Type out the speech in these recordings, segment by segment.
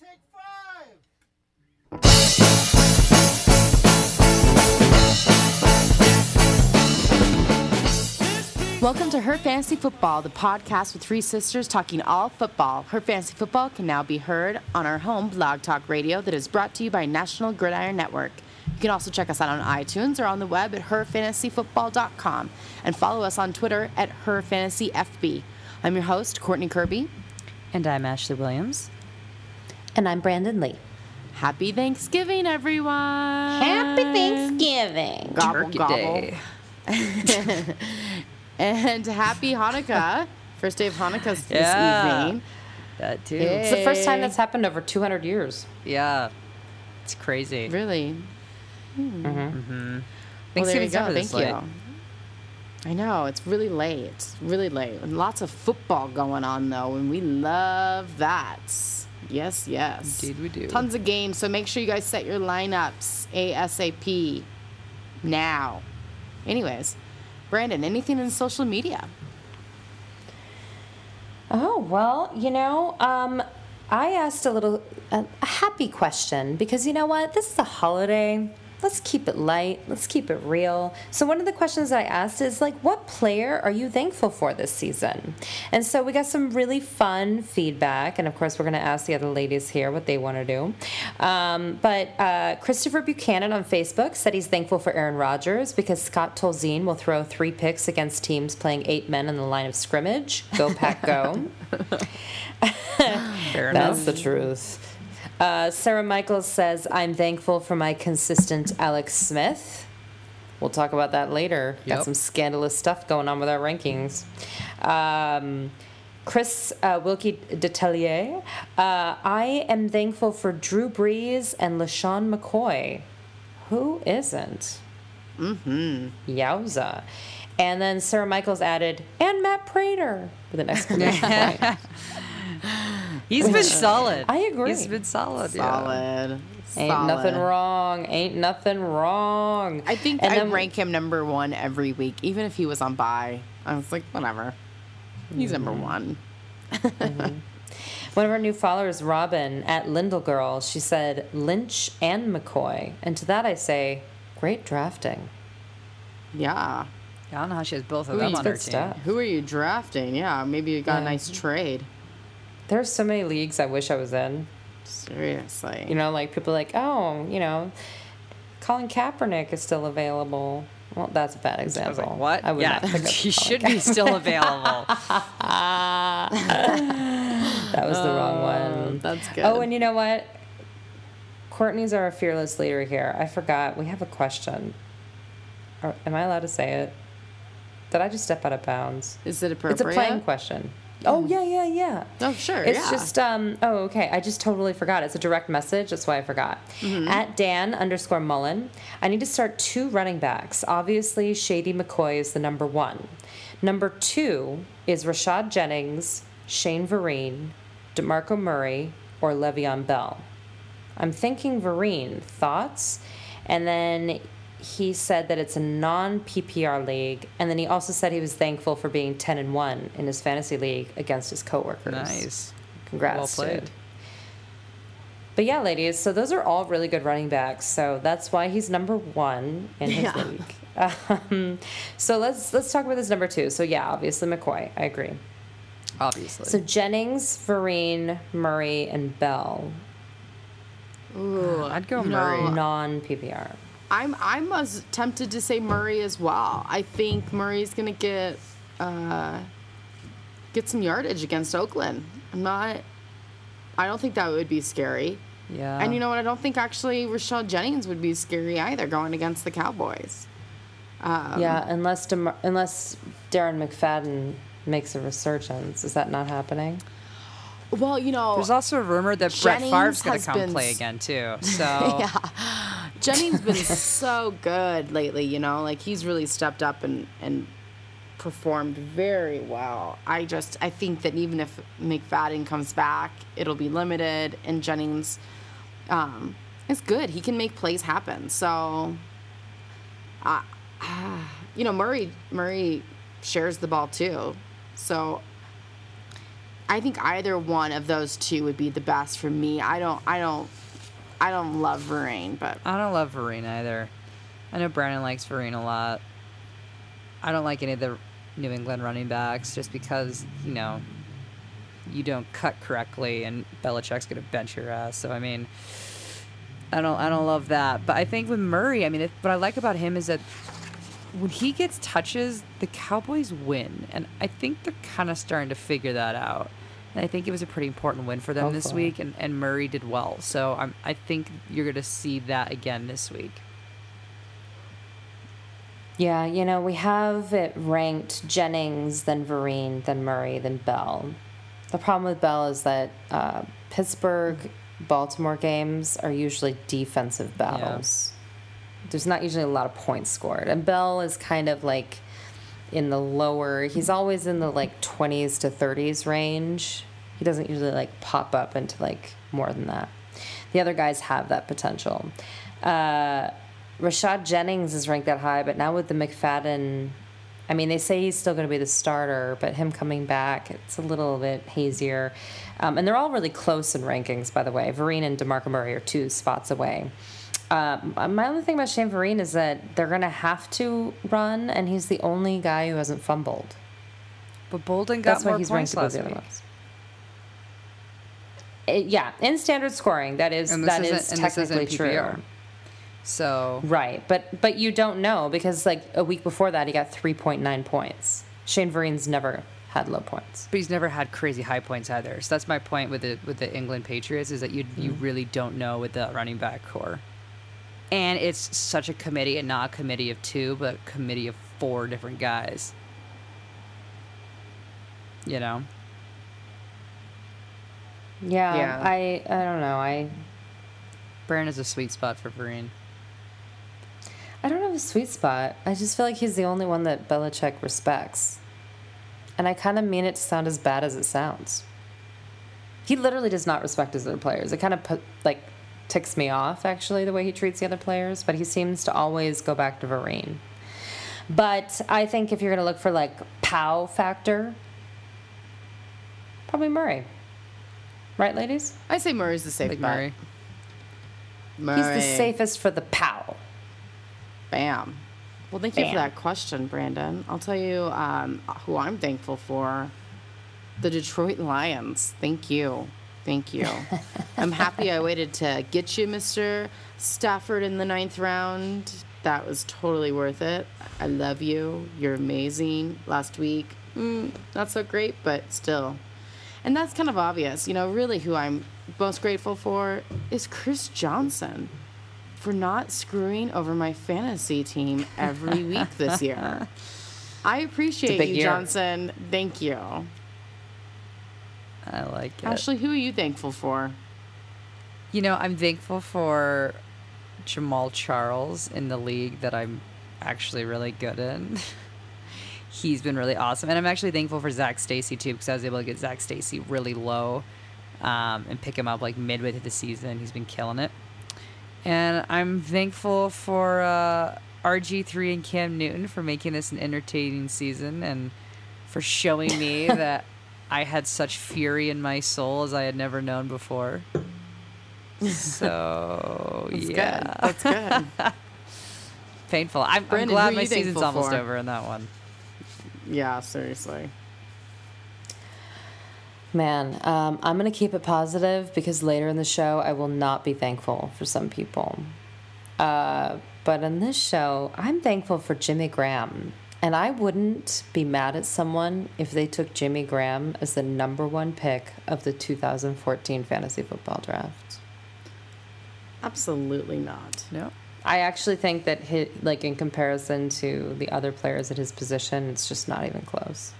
take five. Welcome to Her Fantasy Football, the podcast with three sisters talking all football. Her Fantasy Football can now be heard on our home blog talk radio that is brought to you by National Gridiron Network. You can also check us out on iTunes or on the web at herfantasyfootball.com and follow us on Twitter at herfantasyfb. I'm your host, Courtney Kirby. And I'm Ashley Williams. And I'm Brandon Lee. Happy Thanksgiving, everyone! Happy Thanksgiving. Gobble, Turkey gobble. Day. And happy Hanukkah. First day of Hanukkah this Yeah. evening. That too. Yay. It's the first time that's happened over 200 years. Yeah. It's crazy. Really? Hmm. Mm-hmm. Mm-hmm. Thanksgiving's well, never there you this go. late. Thank you. I know it's really late. It's really late, and lots of football going on though, and we love that. Yes, yes. Indeed we do. Tons of games, so make sure you guys set your lineups ASAP now. Anyways, Brandon, anything in social media? Oh, well, you know, um, I asked a little, a, a happy question because you know what? This is a holiday. Let's keep it light. Let's keep it real. So, one of the questions I asked is like, what player are you thankful for this season? And so, we got some really fun feedback. And of course, we're going to ask the other ladies here what they want to do. Um, but uh, Christopher Buchanan on Facebook said he's thankful for Aaron Rodgers because Scott Tolzien will throw three picks against teams playing eight men in the line of scrimmage. Go, Pack, go. That's the truth. Uh, Sarah Michaels says, I'm thankful for my consistent Alex Smith. We'll talk about that later. Got some scandalous stuff going on with our rankings. Um, Chris uh, Wilkie Detelier, uh, I am thankful for Drew Brees and LeSean McCoy. Who isn't? Mm-hmm. Yowza. And then Sarah Michaels added, and Matt Prater with an exclamation point. He's been solid. I agree. He's been solid. yeah. Solid. Ain't Solid. nothing wrong. Ain't nothing wrong. I think And I then- rank him number one every week, even if he was on bye. I was like, whatever. He's number Mm-hmm. one. One of our new followers, Robin at Lindell Girl, she said Lynch and McCoy. And to that I say, great drafting. Yeah. I don't know how she has both of Ooh, them on good her team. stuff. Who are you drafting? Yeah, maybe you got a nice trade. There's so many leagues I wish I was in. Seriously. You know, like people are like, oh, you know, Colin Kaepernick is still available. Well, that's a bad I was example. like, what? I would yeah, not pick up he should be still available. That was the wrong oh, one. That's good. Oh, and you know what? Courtney's our fearless leader here. I forgot. We have a question. Are, am I allowed to say it? Did I just step out of bounds? Is it appropriate? It's a plain question. Oh yeah, yeah, yeah. Oh, sure. It's yeah. just um. Oh, okay. I just totally forgot. It's a direct message. That's why I forgot. Mm-hmm. At Dan underscore Mullen, I need to start two running backs. Obviously, Shady McCoy is the number one. Number two is Rashad Jennings, Shane Vereen, Demarco Murray, or Le'Veon Bell. I'm thinking Vereen. Thoughts? And then he said that it's a non PPR league, and then he also said he was thankful for being 10 and 1 in his fantasy league against his coworkers. nice. Congrats. Well played. dude. But yeah, ladies, so those are all really good running backs. So that's why he's number one in his Yeah. league. Um, so let's let's talk about this number two. So yeah, obviously McCoy. I agree. Obviously. So Jennings, Vereen, Murray, and Bell, Ooh, I'd go you Murray. know, non PPR. I'm I'm as tempted to say Murray as well. I think Murray's gonna get uh, get some yardage against Oakland. I'm not. I don't think that would be scary. yeah. And you know what? I don't think actually Rashad Jennings would be scary either going against the Cowboys. Um, yeah, unless Demar- unless Darren McFadden makes a resurgence, is that not happening? Well, you know, There's also a rumor that Brett Jennings Favre's going to come been play again too. So yeah, Jennings been so good lately. You know, like he's really stepped up and and performed very well. I just I think that even if McFadden comes back, it'll be limited, and Jennings um, is good. He can make plays happen. So, uh, you know, Murray Murray shares the ball too. So I think either one of those two would be the best for me. I don't I don't I don't love Vereen, but I don't love Vereen either. I know Brandon likes Vereen a lot. I don't like any of the New England running backs just because, you know, you don't cut correctly and Belichick's gonna bench your ass. So I mean I don't I don't love that. But I think with Murray, I mean, it, what I like about him is that when he gets touches, the Cowboys win, and I think they're kind of starting to figure that out. And I think it was a pretty important win for them this week, and, and Murray did well. So I'm, I think you're going to see that again this week. Yeah, you know, we have it ranked Jennings, then Vereen, then Murray, then Bell. The problem with Bell is that uh, Pittsburgh, Baltimore games are usually defensive battles. There's not usually a lot of points scored. And Bell is kind of like in the lower, he's always in the like 20s to 30s range. He doesn't usually like pop up into like more than that. The other guys have that potential. Uh, Rashad Jennings is ranked that high, but now with the McFadden, I mean, they say he's still going to be the starter, but him coming back, it's a little bit hazier. Um, and they're all really close in rankings, by the way. Vereen and DeMarco Murray are two spots away. Um, my only thing about Shane Vereen is that they're going to have to run, and he's the only guy who hasn't fumbled. But Bolden got That's why more he's points ranked above last the other week. ones. It- yeah, in standard scoring, that is that is and this isn't technically true. So Right, but but you don't know because like a week before that he got three point nine points. Shane Vereen's never had low points. But he's never had crazy high points either. So that's my point with the with the England Patriots is that you you Mm. really don't know with the running back core. And it's such a committee and not a committee of two, but a committee of four different guys. You know? Yeah, Yeah. I I don't know. I Brand is a sweet spot for Vereen. I don't have a sweet spot. I just feel like he's the only one that Belichick respects. And I kind of mean it to sound as bad as it sounds. He literally does not respect his other players. It kind of put, like ticks me off actually the way he treats the other players, but he seems to always go back to Vereen. But I think if you're going to look for like pow factor, probably Murray. Right, ladies? I say Murray's the safe Like bet. Murray. Murray. He's the safest for the pow. Bam. Well, thank you for that question, Brandon. I'll tell you um, who I'm thankful for. The Detroit Lions. Thank you. Thank you. I'm happy I waited to get you, Mr. Stafford, in the ninth round. That was totally worth it. I love you. You're amazing. Last week, mm, not so great, but still. And that's kind of obvious. You know, really who I'm most grateful for is Chris Johnson for not screwing over my fantasy team every week this year. I appreciate you, year. Johnson. Thank you. I like it. Ashley, who are you thankful for? You know, I'm thankful for Jamaal Charles in the league that I'm actually really good in. He's been really awesome. And I'm actually thankful for Zac Stacy too, because I was able to get Zac Stacy really low um, and pick him up like midway through the season. He's been killing it. And I'm thankful for uh, RG3 and Cam Newton for making this an entertaining season and for showing me that I had such fury in my soul as I had never known before. So That's yeah, good. That's good. painful. I'm, I'm glad my season's almost for? over in that one. yeah, seriously. Man, um, I'm going to keep it positive because later in the show, I will not be thankful for some people. Uh, but in this show, I'm thankful for Jimmy Graham. And I wouldn't be mad at someone if they took Jimmy Graham as the number one pick of the 2014 fantasy football draft. Absolutely not. No, I actually think that, he, like, in comparison to the other players at his position, it's just not even close.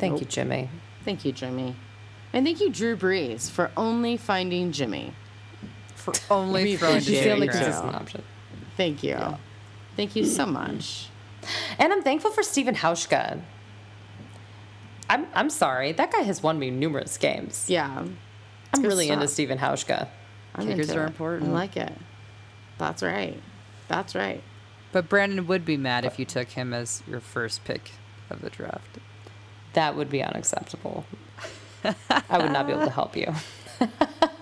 Thank you, Jimmy. Thank you, Jimmy. And thank you, Drew Brees, for only finding Jimmy. for only We throwing to appreciate He's the only you, Jimmy Graham. Graham. option. Thank you. Thank you so much. And I'm thankful for Steven Hauschka. I'm I'm sorry. That guy has won me numerous games. Yeah. I'm good really into stuff. Steven Hauschka. I'm Kickers are it. important. I like it. That's right. That's right. But Brandon would be mad if you took him as your first pick of the draft. That would be unacceptable. I would not be able to help you.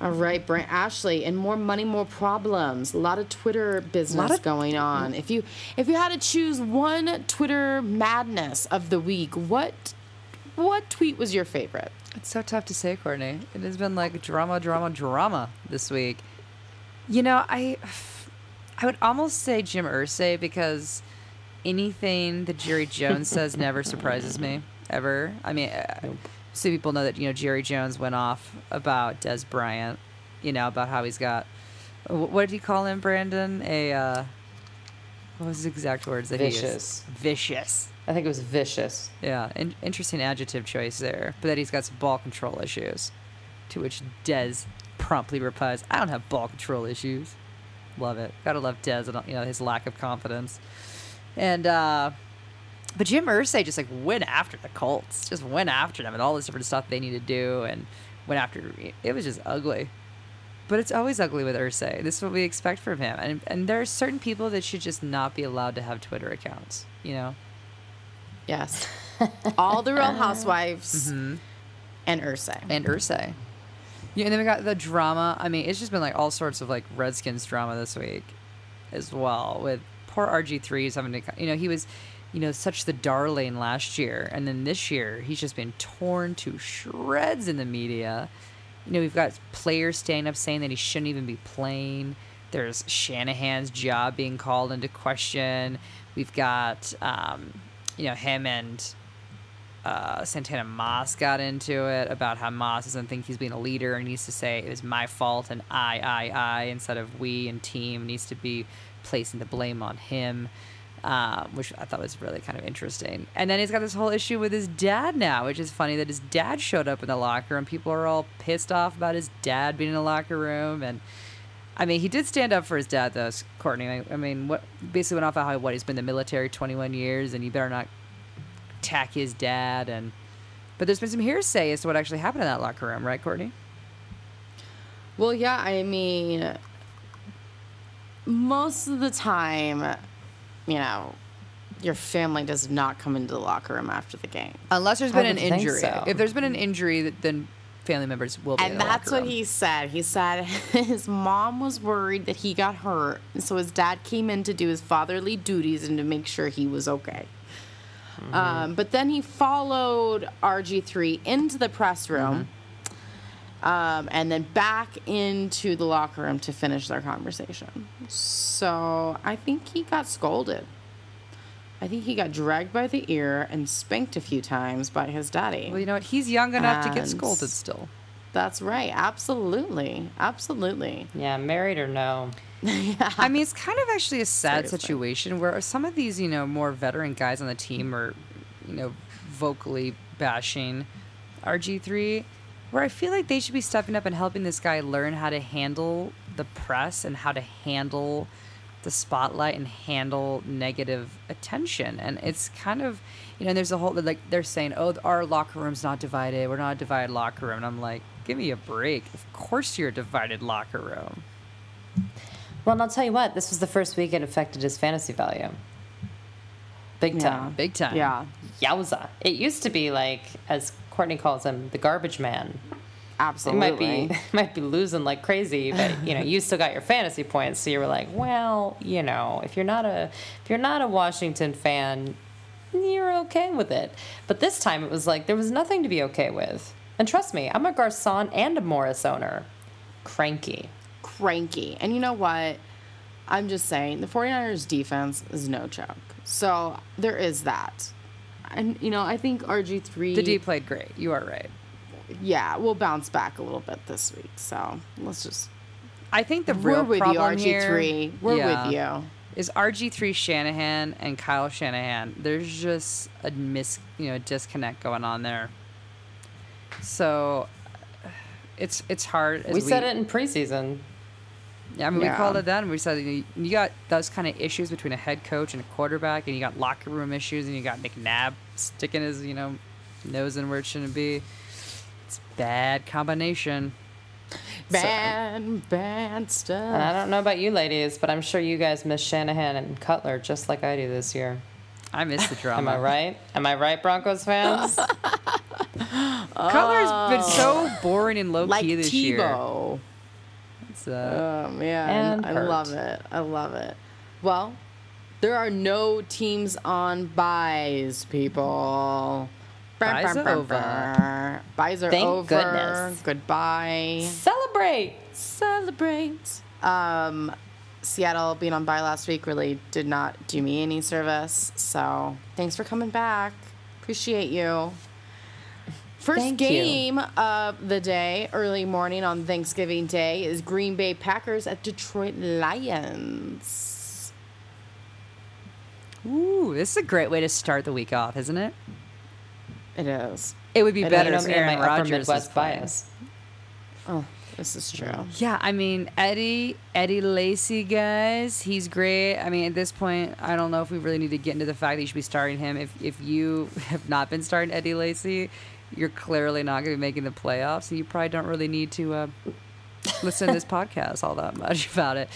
All right, Brent Ashley, and more money, more problems. A lot of Twitter business of- going on. If you if you had to choose one Twitter madness of the week, what what tweet was your favorite? It's so tough to say, Courtney. It has been like drama, drama, drama this week. You know, I I would almost say Jim Irsay because anything that Jerry Jones says never surprises me ever. I mean, uh, so people know that you know Jerry Jones went off about Dez Bryant. You know about how he's got what did he call him, Brandon? A uh, what was his exact words that he Vicious. used? Vicious. I think it was vicious. Yeah, in- interesting adjective choice there. But that he's got some ball control issues. To which Dez promptly replies, "I don't have ball control issues." Love it. Gotta love Dez and you know his lack of confidence. And uh, but Jim Irsay just like went after the Colts, just went after them and all this different stuff they need to do, and went after. It was just ugly. But it's always ugly with Irsay. This is what we expect from him. And and there are certain people that should just not be allowed to have Twitter accounts. You know. Yes, all the Real Housewives mm-hmm. and Irsay. and Irsay. Yeah, and then we got the drama. I mean, it's just been like all sorts of like Redskins drama this week, as well. With poor RG three is having to, you know, he was, you know, such the darling last year, and then this year he's just been torn to shreds in the media. You know, we've got players standing up saying that he shouldn't even be playing. There's Shanahan's job being called into question. We've got, um, you know, him and uh, Santana Moss got into it about how Moss doesn't think he's being a leader and needs to say it was my fault and I, I, I instead of we and team needs to be placing the blame on him, um, which I thought was really kind of interesting. And then he's got this whole issue with his dad now, which is funny that his dad showed up in the locker room. People are all pissed off about his dad being in the locker room and. I mean, he did stand up for his dad, though, Courtney. I, I mean, what basically went off of how what he's been in the military 21 years, and you better not attack his dad and but there's been some hearsay as to what actually happened in that locker room right courtney Well, yeah, I mean, most of the time, you know, your family does not come into the locker room after the game. unless there's been an would think injury so. if there's been an injury then family members will be in And the that's locker what room. he said. He said his mom was worried that he got hurt, and so his dad came in to do his fatherly duties and to make sure he was okay. Um, but then he followed RG3 into the press room um, and then back into the locker room to finish their conversation. So I think he got scolded. I think he got dragged by the ear and spanked a few times by his daddy. well you know what he's young enough to get scolded still That's right. Absolutely. Absolutely. Yeah, married or no. yeah. I mean, it's kind of actually a sad Seriously. situation where some of these, you know, more veteran guys on the team are, you know, vocally bashing RG3, where I feel like they should be stepping up and helping this guy learn how to handle the press and how to handle the spotlight and handle negative attention. And it's kind of, you know, there's a whole, like, they're saying, oh, our locker room's not divided. We're not a divided locker room. And I'm like, give me a break. Of course you're a divided locker room. Well, and I'll tell you what, this was the first week it affected his fantasy value. Big Yeah. time. Big time. Yeah. Yowza. It used to be like, as Courtney calls him, the garbage man. Absolutely. might be might be losing like crazy, but you know, you still got your fantasy points. So you were like, well, you know, if you're not a if you're not a Washington fan, you're okay with it. But this time it was like there was nothing to be okay with. And trust me, I'm a Garcon and a Morris owner. Cranky. cranky. And you know what? I'm just saying, the 49ers defense is no joke. So there is that. And, you know, I think RG3. The D played great. You are right. Yeah, we'll bounce back a little bit this week. So let's just. I think the We're real with you, problem RG3. here, We're yeah, with you. Is RG3 Shanahan and Kyle Shanahan? There's just a mis, you know, disconnect going on there. So it's it's hard. as We said it in preseason. Yeah, I mean, we called it then. We said you, you got those kind of issues between a head coach and a quarterback, and you got locker room issues, and you got McNabb sticking his, you know, nose in where it shouldn't be. It's bad combination. Bad, bad And I don't know about you ladies, but I'm sure you guys miss Shanahan and Cutler just like I do this year. I miss the drama. Am I right? Am I right, Broncos fans? Cutler's been so oh. boring and low like key this year. Tebow. It's, uh, Oh man, And I love it. I love it. Well, there are no teams on byes, people. Byes are over. Byes are Thank over. goodness. Goodbye. Celebrate. Celebrate. Um, Seattle being on bye last week really did not do me any service. So thanks for coming back. Appreciate you. First Thank you. game of the day, early morning on Thanksgiving Day, is Green Bay Packers at Detroit Lions. ooh, this is a great way to start the week off, isn't it? It is. It would be I better if Aaron Rodgers was bias. Oh, this is true. Yeah, I mean Eddie Eddie Lacy, guys, he's great. I mean, at this point, I don't know if we really need to get into the fact that you should be starting him. If if you have not been starting Eddie Lacy, you're clearly not going to be making the playoffs, and you probably don't really need to uh, listen to this podcast all that much about it.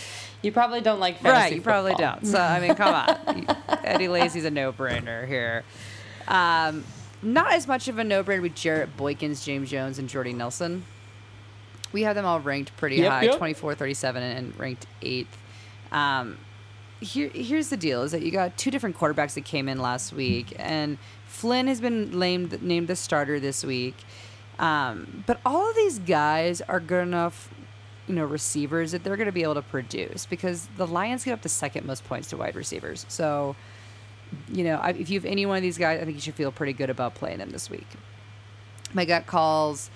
You probably don't like Right, fantasy you probably don't. So I mean, come on, Eddie Lacy's a no-brainer here. Um, not as much of a no-brainer with Jarrett Boykins, James Jones, and Jordy Nelson. We have them all ranked pretty Yep, high, yep. 24, 37, and ranked eighth. Um, here, here's the deal: is that you got two different quarterbacks that came in last week, and Flynn has been named named the starter this week. Um, but all of these guys are good enough, you know, receivers that they're going to be able to produce because the Lions give up the second most points to wide receivers. So, you know, if you have any one of these guys, I think you should feel pretty good about playing them this week. My gut calls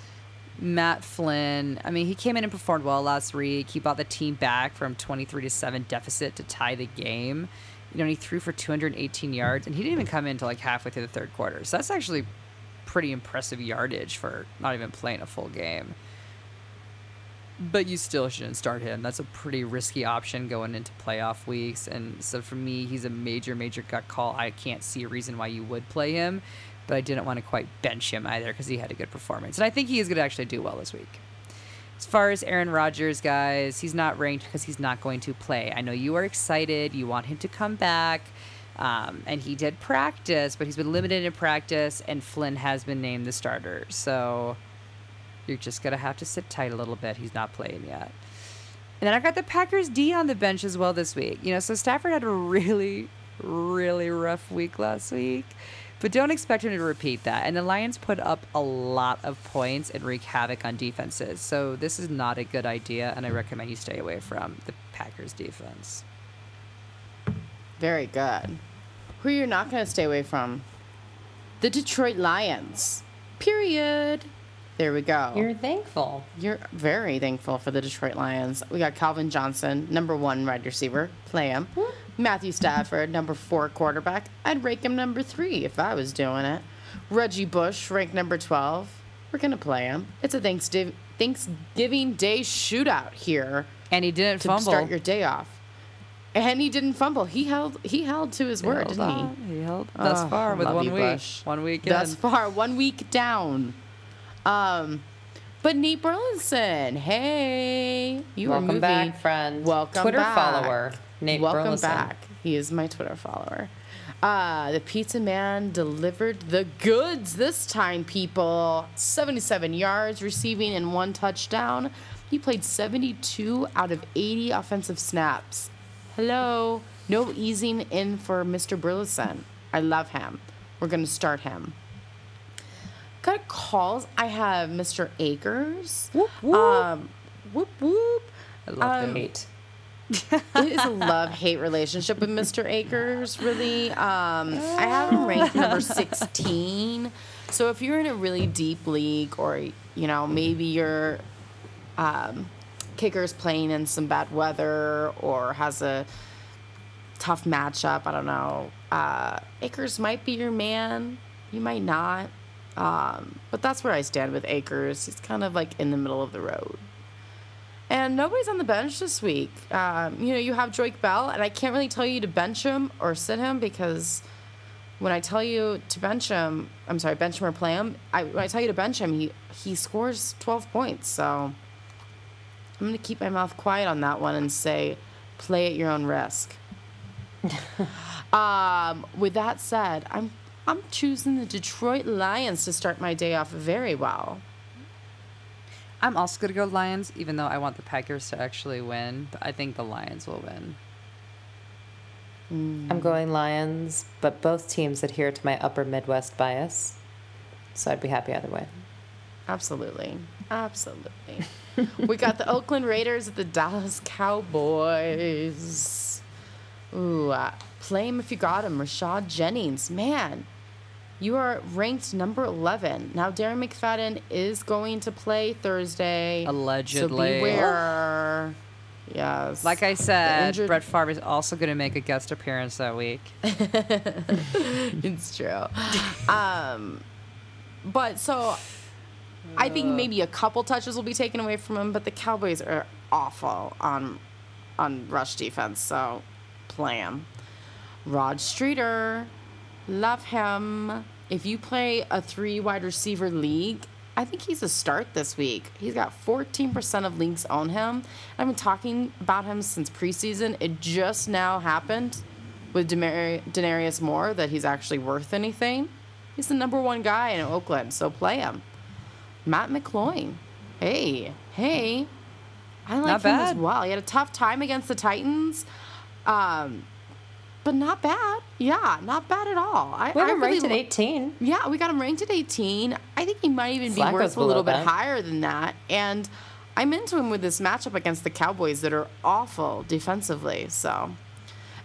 Matt Flynn. I mean, he came in and performed well last week. He brought the team back from 23 to 7 deficit to tie the game. You know, he threw for 218 yards, and he didn't even come in until like halfway through the third quarter. So that's actually pretty impressive yardage for not even playing a full game. But you still shouldn't start him. That's a pretty risky option going into playoff weeks. And so for me, he's a major, major gut call. I can't see a reason why you would play him, but I didn't want to quite bench him either because he had a good performance. And I think he is going to actually do well this week. As far as Aaron Rodgers, guys, he's not ranked because he's not going to play. I know you are excited. You want him to come back. Um, and he did practice, but he's been limited in practice, and Flynn has been named the starter. So you're just going to have to sit tight a little bit. He's not playing yet. And then I've got the Packers D on the bench as well this week. You know, so Stafford had a really, really rough week last week. But don't expect him to repeat that. And the Lions put up a lot of points and wreak havoc on defenses. So this is not a good idea, and I recommend you stay away from the Packers defense. Very good. Who you're not going to stay away from? The Detroit Lions. Period. There we go. You're thankful. You're very thankful for the Detroit Lions. We got Calvin Johnson, number one wide receiver. Play him. Matthew Stafford, number four quarterback. I'd rank him number three if I was doing it. Reggie Bush, ranked number 12. We're going to play him. It's a Thanksgiving, Thanksgiving Day shootout here And he didn't to fumble. start your day off. And he didn't fumble. He held he held to his word, didn't he? on. He held thus Oh, far with one week. Bush. One week Thus far, one week down. Um, but Nate Burleson, hey, you Welcome are moving. back, friend. Welcome Twitter back. follower, Nate Welcome Burleson. back. He is my Twitter follower. Uh, the pizza man delivered the goods this time, people. 77 yards receiving and one touchdown. He played 72 out of 80 offensive snaps. Hello. No easing in for Mr. Burleson. I love him. We're going to start him. Got calls. I have Mr. Akers. Whoop, whoop. Um, whoop, whoop. I love um, him. Hate. it is a love hate relationship with Mr. Akers, really. Um, I have him ranked number 16. So if you're in a really deep league, or, you know, maybe your um, kicker's playing in some bad weather or has a tough matchup, I don't know, uh, Akers might be your man. You might not. Um, but that's where I stand with Akers. He's kind of like in the middle of the road. And nobody's on the bench this week. Um, you know, you have Drake Bell, and I can't really tell you to bench him or sit him because when I tell you to bench him, I'm sorry, bench him or play him. I, when I tell you to bench him, he he scores 12 points. So I'm gonna keep my mouth quiet on that one and say, play at your own risk. um, with that said, I'm I'm choosing the Detroit Lions to start my day off very well. I'm also gonna go Lions, even though I want the Packers to actually win. But I think the Lions will win. I'm going Lions, but both teams adhere to my upper Midwest bias. So I'd be happy either way. Absolutely. Absolutely. we got the Oakland Raiders at the Dallas Cowboys. Ooh, uh, play him if you got him. Rashad Jennings. Man, you are ranked number 11. Now, Darren McFadden is going to play Thursday. Allegedly. So beware. Yes. Like I said, injured- Brett Favre is also gonna make a guest appearance that week. it's true. Um, but so I think maybe a couple touches will be taken away from him, but the Cowboys are awful on on rush defense, so play him. Rod Streeter, love him. If you play a three wide receiver league, I think he's a start this week. He's got 14% of leagues on him. I've been talking about him since preseason. It just now happened with Demar- Denarius Moore that he's actually worth anything. He's the number one guy in Oakland, so play him. Matt McGloin. Hey, hey. I like Not him as well. He had a tough time against the Titans. Um, but not bad. Yeah, not bad at all. I, We I him ranked at 18. yeah, we got him ranked at 18. I think he might even be Flacco's worth a little bit that. higher than that. And I'm into him with this matchup against the Cowboys that are awful defensively. So,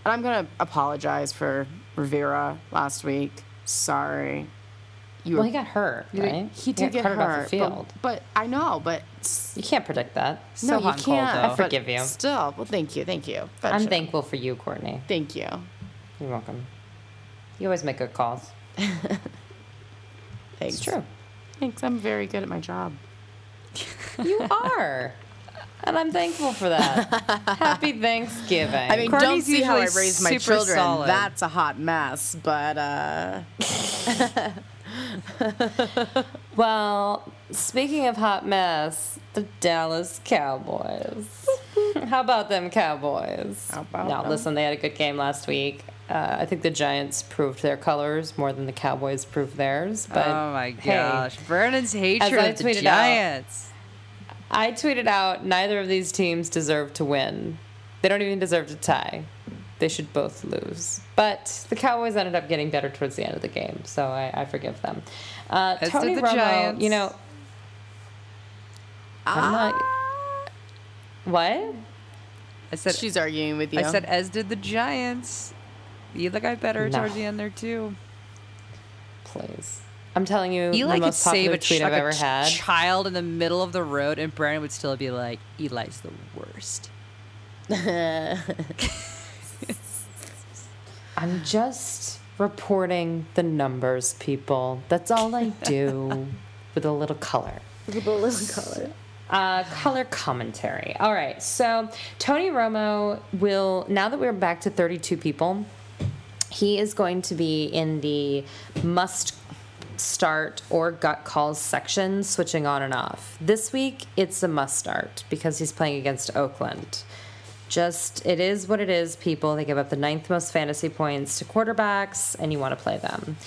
and I'm gonna apologize for Rivera last week. Sorry. You Well, were- he got hurt, right? He did get carted hurt. off the but- field. But, I know, but You can't predict that. So no, you can't. though. I but forgive you. Still, well, thank you, thank you. I'm thankful for you, Courtney. Thank you. You're welcome. You always make good calls. Thanks. It's true. Thanks. I'm very good at my job. You are. And I'm thankful for that. Happy Thanksgiving. I mean, Courtney's don't see how I raise my children. solid. That's a hot mess. But uh, well, speaking of hot mess, the Dallas Cowboys. How about them Cowboys? How about no, them? listen, they had a good game last week. Uh, I think the Giants proved their colors more than the Cowboys proved theirs. But oh my hey, gosh, Vernon's hatred of the tweeted out- Giants. I tweeted out neither of these teams deserve to win. They don't even deserve to tie. They should both lose. But the Cowboys ended up getting better towards the end of the game, so I, I forgive them. Uh, As Tony did the Romo, Giants. you know, I'm not. Ah. What? I said, she's arguing with you. I said, as did the Giants. Eli got better No. towards the end there too. Please. I'm telling you, Eli the could most save popular a, tweet I've like a ever had. child in the middle of the road, and Brandon would still be like, "Eli's the worst." I'm just reporting the numbers, people. That's all I do with a little color. with a little color. Uh, color commentary. All right. So Tony Romo will now that we're back to 32 people, he is going to be in the must start or gut calls section, switching on and off. This week it's a must start because he's playing against Oakland. Just it is what it is, people. They give up the ninth most fantasy points to quarterbacks, and you want to play them.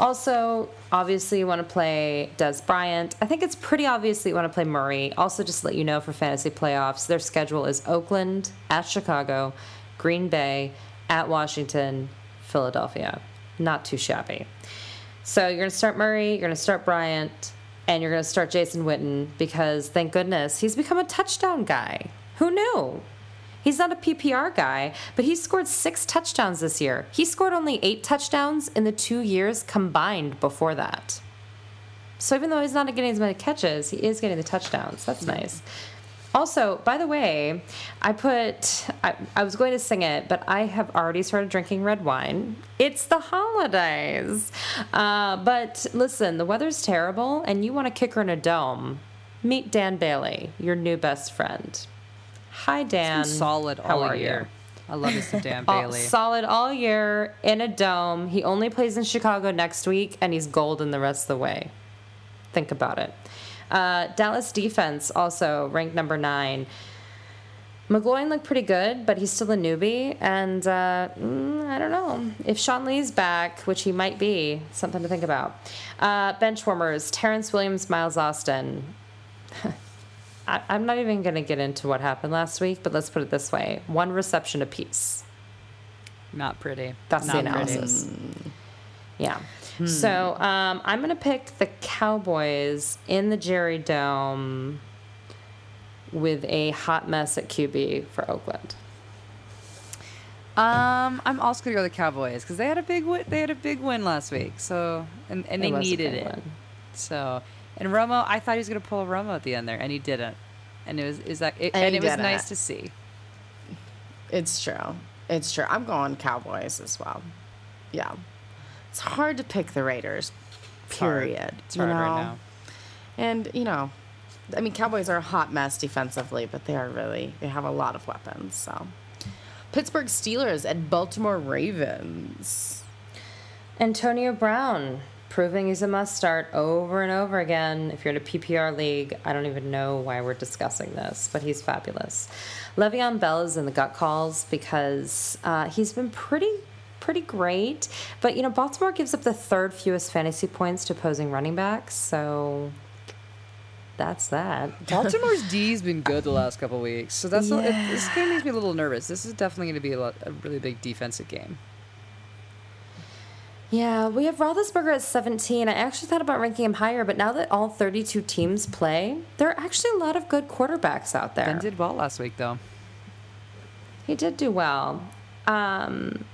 Also, obviously, you want to play Dez Bryant. I think it's pretty obvious that you want to play Murray. Also, just to let you know for fantasy playoffs, their schedule is Oakland, at Chicago, Green Bay, at Washington, Philadelphia. Not too shabby. So you're going to start Murray, you're going to start Bryant, and you're going to start Jason Witten because thank goodness he's become a touchdown guy. Who knew? He's not a PPR guy, but he scored six touchdowns this year. He scored only eight touchdowns in the two years combined before that. So even though he's not getting as many catches, he is getting the touchdowns. That's nice. Also, by the way, I put, I, I was going to sing it, but I have already started drinking red wine. It's the holidays. Uh, but listen, the weather's terrible, and you want to kick her in a dome. Meet Dan Bailey, your new best friend. Hi, Dan. solid How all are you? year. I love this Dan All- Bailey. solid all year in a dome. He only plays in Chicago next week, and he's golden the rest of the way. Think about it. Uh, Dallas defense also ranked number nine. McGloin looked pretty good, but he's still a newbie, and uh, mm, I don't know if Sean Lee's back, which he might be. Something to think about. Uh, bench warmers: Terrence Williams, Miles Austin. I, I'm not even going to get into what happened last week, but let's put it this way: one reception apiece. Not pretty. That's Not the pretty. analysis. Yeah. So um, I'm going to pick the Cowboys in the Jerry Dome with a hot mess at QB for Oakland. Um, I'm also gonna go with the Cowboys because they had a big win. They had a big win last week, so and, and they needed it. win. So and Romo, I thought he was gonna pull a Romo at the end there, and he didn't. And it was is that it, And and, it was didn't. nice to see. It's true. It's true. I'm going Cowboys as well. Yeah. It's hard to pick the Raiders. Period. It's you hard know? right now. And you know, I mean, Cowboys are a hot mess defensively, but they are really they have a lot of weapons. So, Pittsburgh Steelers at Baltimore Ravens. Antonio Brown proving he's a must start over and over again. If you're in a PPR league, I don't even know why we're discussing this, but he's fabulous. Le'Veon Bell is in the gut calls because uh, he's been pretty. Pretty great, but you know Baltimore gives up the third fewest fantasy points to opposing running backs, so that's that. Baltimore's D's been good the last couple weeks, so that's a- it, this of makes me a little nervous. This is definitely going to be a, lot, a really big defensive game. Yeah, we have Roethlisberger at 17. I actually thought about ranking him higher, but now that all 32 teams play, there are actually a lot of good quarterbacks out there. Ben did well last week, though. He did do well. Um,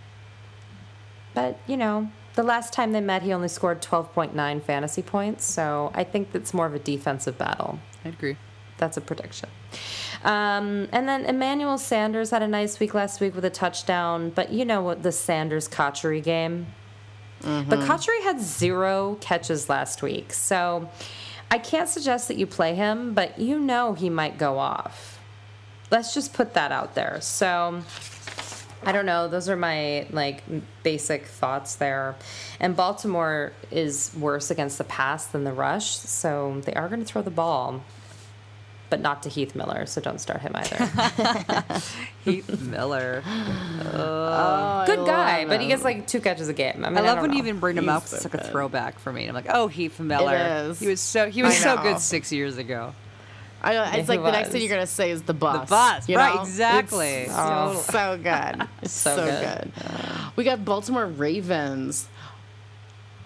but, you know, the last time they met, he only scored 12.9 fantasy points, so I think that's more of a defensive battle. I agree. That's a prediction. Um, and then Emmanuel Sanders had a nice week last week with a touchdown, but you know what the Sanders Cotchery game? But Cotchery had zero catches last week, so I can't suggest that you play him, but you know he might go off. Let's just put that out there. So I don't know. Those are my like basic thoughts there. And Baltimore is worse against the pass than the rush, so they are going to throw the ball, but not to Heath Miller. So don't start him either. Heath Miller. Oh, Good guy, but he gets like two catches a game. I mean, I love don't when you even bring him up. He's It's so like a throwback for me. I'm like, oh, Heath Miller. is. He was so he was so good six years ago. I know, Yeah, it's like he the next thing you're gonna say is the bus. The bus, you right, know? exactly. It's Oh. so good. So so, good. good. We got Baltimore Ravens.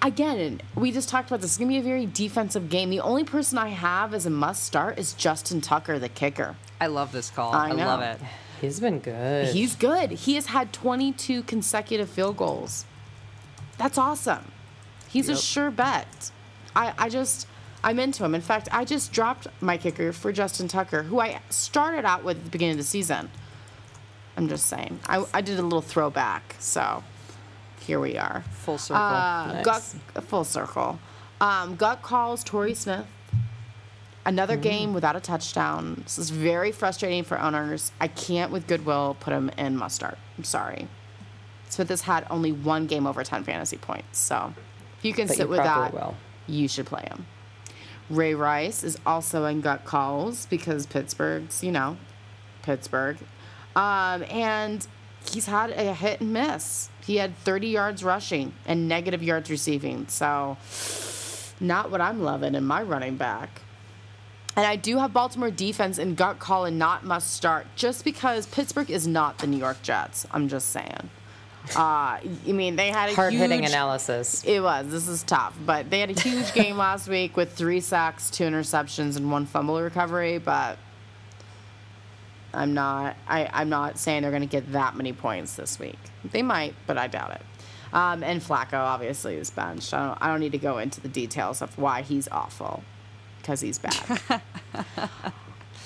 Again, we just talked about this. It's gonna be a very defensive game. The only person I have as a must start is Justin Tucker, the kicker. I love this call. I I, love it. He's been good. He's good. He has had 22 consecutive field goals. That's awesome. He's a sure bet. I, I just, I'm into him. In fact, I just dropped my kicker for Justin Tucker, who I started out with at the beginning of the season. I'm just saying. I, I did a little throwback. So here we are. Full circle. Uh, Nice. gut, full circle. Um, gut calls Torrey Smith. Another game without a touchdown. This is very frustrating for owners. I can't, with goodwill, put him in must start. I'm sorry. Smith has had only one game over 10 fantasy points. So if you can But sit you with that, will. you should play him. Ray Rice is also in gut calls because Pittsburgh's, you know, Pittsburgh. Um, and he's had a hit and miss. He had 30 yards rushing and negative yards receiving. So, not what I'm loving in my running back. And I do have Baltimore defense and gut call and not must start just because Pittsburgh is not the New York Jets. I'm just saying. Uh, I mean, they had a hard hitting analysis. it was. This is tough. But they had a huge game last week with three sacks, two interceptions, and one fumble recovery. But I'm not. I, I'm not saying they're going to get that many points this week. They might, but I doubt it. Um, and Flacco obviously is benched. I don't. I don't need to go into the details of why he's awful, because he's bad.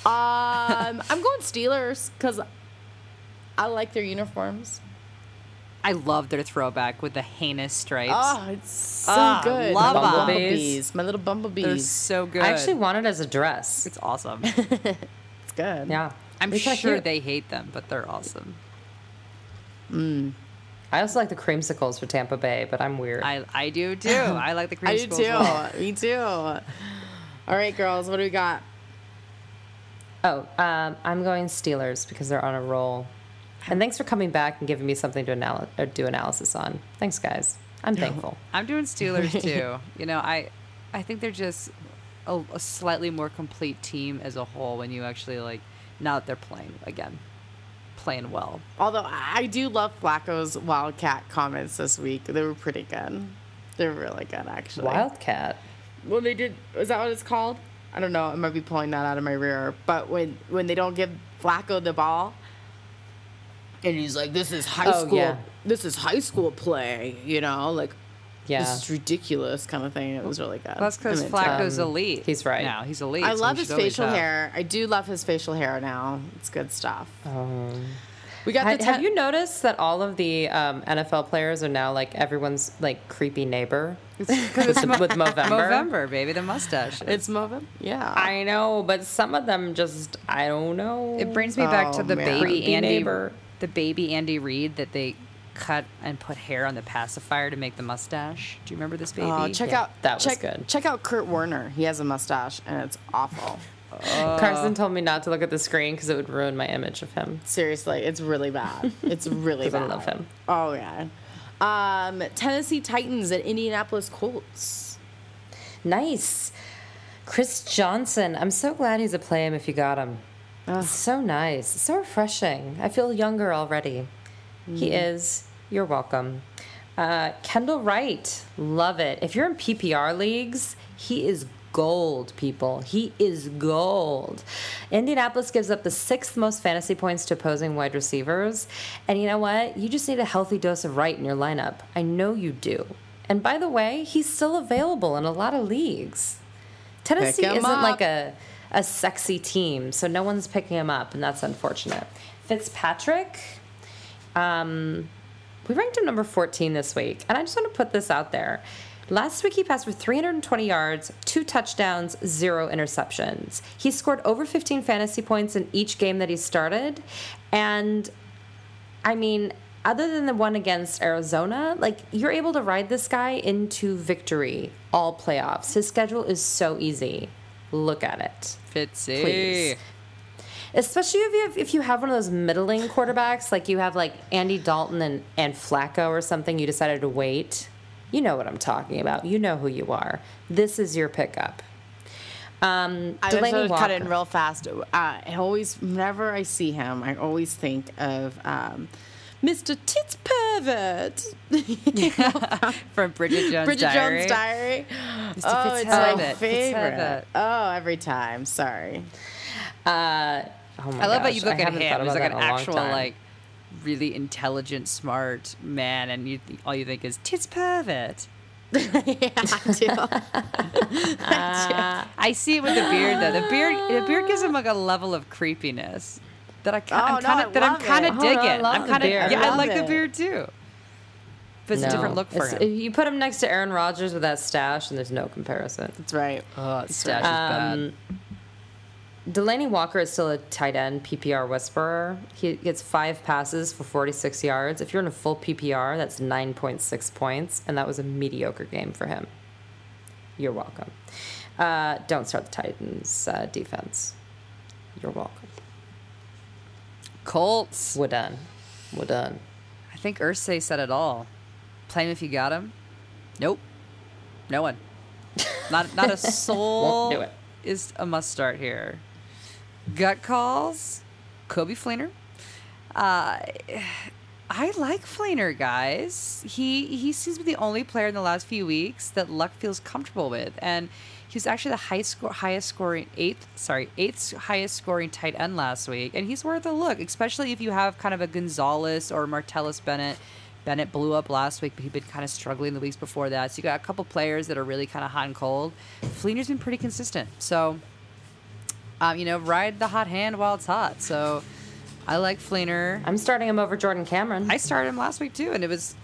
um, I'm going Steelers because I like their uniforms. I love their throwback with the heinous stripes. Oh, it's so Ah, good. love My 'em. bumblebees. My little bumblebees. They're so good. I actually want it as a dress. it's awesome. it's good. Yeah. I'm It's sure cute. they hate them, but they're awesome. I also like the creamsicles for Tampa Bay, but I'm weird. I I do too. I like the creamsicles. I do skulls as too. Me too. All right, girls. What do we got? Oh, um, I'm going Steelers because they're on a roll. And thanks for coming back and giving me something to anal- or do analysis on. Thanks, guys. I'm thankful. I'm doing Steelers too. you know, I I think they're just a, a slightly more complete team as a whole when you actually like now that they're playing again, playing well. Although I do love Flacco's Wildcat comments this week. They were pretty good. They're really good, actually. Wildcat. Well, they did, is that what it's called? I don't know. I might be pulling that out of my rear. But when when they don't give Flacco the ball, and he's like, "This is high Oh, school. yeah. This is high school play," you know, like Yeah. this is ridiculous kind of thing. It was really good. Well, that's because Flacco's um, elite. he's right. Now he's elite. I so love we his facial hair. I do love his facial hair now. It's good stuff. Um, We got ha- the have you noticed that all of the um, NFL players are now like everyone's like creepy neighbor? Because With it's the- Mo- with Movember? Movember, baby, the mustache. It's moving. Yeah. I know, but some of them just I don't know. It brings me back to Oh, the man. baby Andy, neighbor. the baby Andy Reid that they cut and put hair on the pacifier to make the mustache. Do you remember this baby? Oh, check Yeah, out that was check, good. Check out Kurt Warner. He has a mustache and it's awful. Carson told me not to look at the screen because it would ruin my image of him. Seriously, it's really bad. It's really 'Cause I bad. love him. Oh yeah. Um, Tennessee Titans at Indianapolis Colts. Nice. Chris Johnson. I'm so glad he's a play him if you got him. It's so nice. So refreshing. I feel younger already. He is. You're welcome. Uh, Kendall Wright. Love it. If you're in PPR leagues, he is gold, people. He is gold. Indianapolis gives up the sixth most fantasy points to opposing wide receivers. And you know what? You just need a healthy dose of Wright in your lineup. I know you do. And by the way, he's still available in a lot of leagues. Tennessee isn't up. like a, a sexy team, so no one's picking him up, and that's unfortunate. Fitzpatrick, um, we ranked him number 14 this week, and I just want to put this out there. Last week he passed for 320 yards, two touchdowns, zero interceptions. He scored over 15 fantasy points in each game that he started, and I mean, other than the one against Arizona, like you're able to ride this guy into victory all playoffs. His schedule is so easy. Look at it. Fitzy. Please. Especially if you have, if you have one of those middling quarterbacks, like you have like Andy Dalton and, and Flacco or something, you decided to wait. You know what I'm talking about. You know who you are. This is your pickup. Um, I just Delaney to cut in real fast. Uh, I always, whenever I see him, I always think of um, Mr. Tits Pervert. From Bridget Jones' Bridget Diary. Jones' Diary. Mr. Oh, it's my favorite. Fitzherbert. Oh, every time. Sorry. Uh, oh my I love gosh, how you look I at him. He's like an in a long actual, like, really intelligent, smart man, and you all you think is tits pervert. yeah, I do. Uh, I see it with the beard though. The beard, the beard gives him like a level of creepiness that I ki- Oh, I'm kind I of that I'm kind it. of Oh, no, I digging. love I'm kind of yeah. I I love like the beard too. But it's a different look for It's- him. You put him next to Aaron Rodgers with that stash, and there's no comparison. That's right. Oh, stash is bad. Um, Delanie Walker is still a tight end PPR whisperer. He gets five passes for 46 yards. If you're in a full PPR, that's 9.6 points, and that was a mediocre game for him. You're welcome. Uh, don't start the Titans uh, defense. You're welcome. Colts. We're done. We're done. I think Irsay said it all. Play him if you got him. Nope. No one. Not not a soul Won't do it. is a must start here. Gut calls. Coby Fleener. Uh, I like Fleener, guys. He he seems to be the only player in the last few weeks that Luck feels comfortable with, and he's actually the high score, highest scoring eighth, sorry, eighth highest scoring tight end last week, and he's worth a look, especially if you have kind of a Gonzalez or Martellus Bennett. Bennett blew up last week, but he'd been kind of struggling the weeks before that. So you got a couple players that are really kind of hot and cold. Fleener's been pretty consistent, so um, you know, ride the hot hand while it's hot. So I like Fleener. I'm starting him over Jordan Cameron. I started him last week too, and it was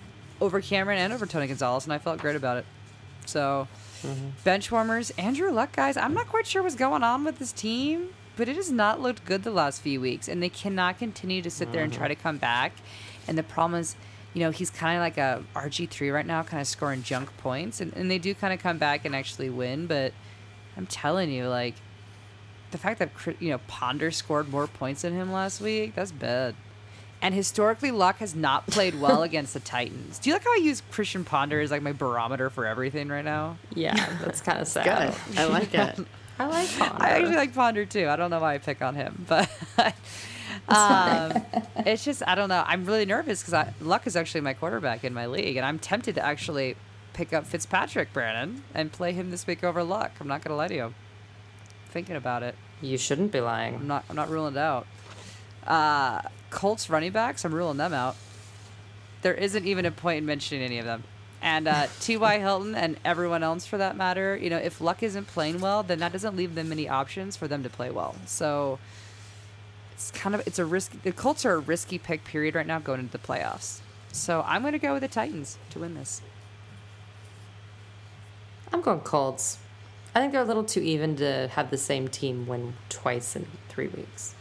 over Cameron and over Tony Gonzalez, and I felt great about it. So, bench warmers, Andrew Luck, guys. I'm not quite sure what's going on with this team, but it has not looked good the last few weeks, and they cannot continue to sit there and try to come back. And the problem is, you know, he's kind of like a RG three right now, kind of scoring junk points, and, and they do kind of come back and actually win. But I'm telling you, like, the fact that you know Ponder scored more points than him last week, that's bad. And historically, Luck has not played well against the Titans. Do you like how I use Christian Ponder as like my barometer for everything right now? Yeah, that's kind of sad. Good. I like it. I like Ponder. I actually like Ponder too. I don't know why I pick on him, but um, it's just I don't know. I'm really nervous because Luck is actually my quarterback in my league, and I'm tempted to actually pick up Fitzpatrick, Brandon, and play him this week over Luck. I'm not gonna lie to you. Thinking about it, You shouldn't be lying. I'm not. I'm not ruling it out. Uh, Colts running backs, I'm ruling them out. There isn't even a point in mentioning any of them. And uh, T.Y. Hilton and everyone else for that matter, you know, if Luck isn't playing well, then that doesn't leave them many options for them to play well. So it's kind of it's a risky. The Colts are a risky pick period right now going into the playoffs. So I'm going to go with the Titans to win this. I'm going Colts. I think they're a little too even to have the same team win twice in three weeks.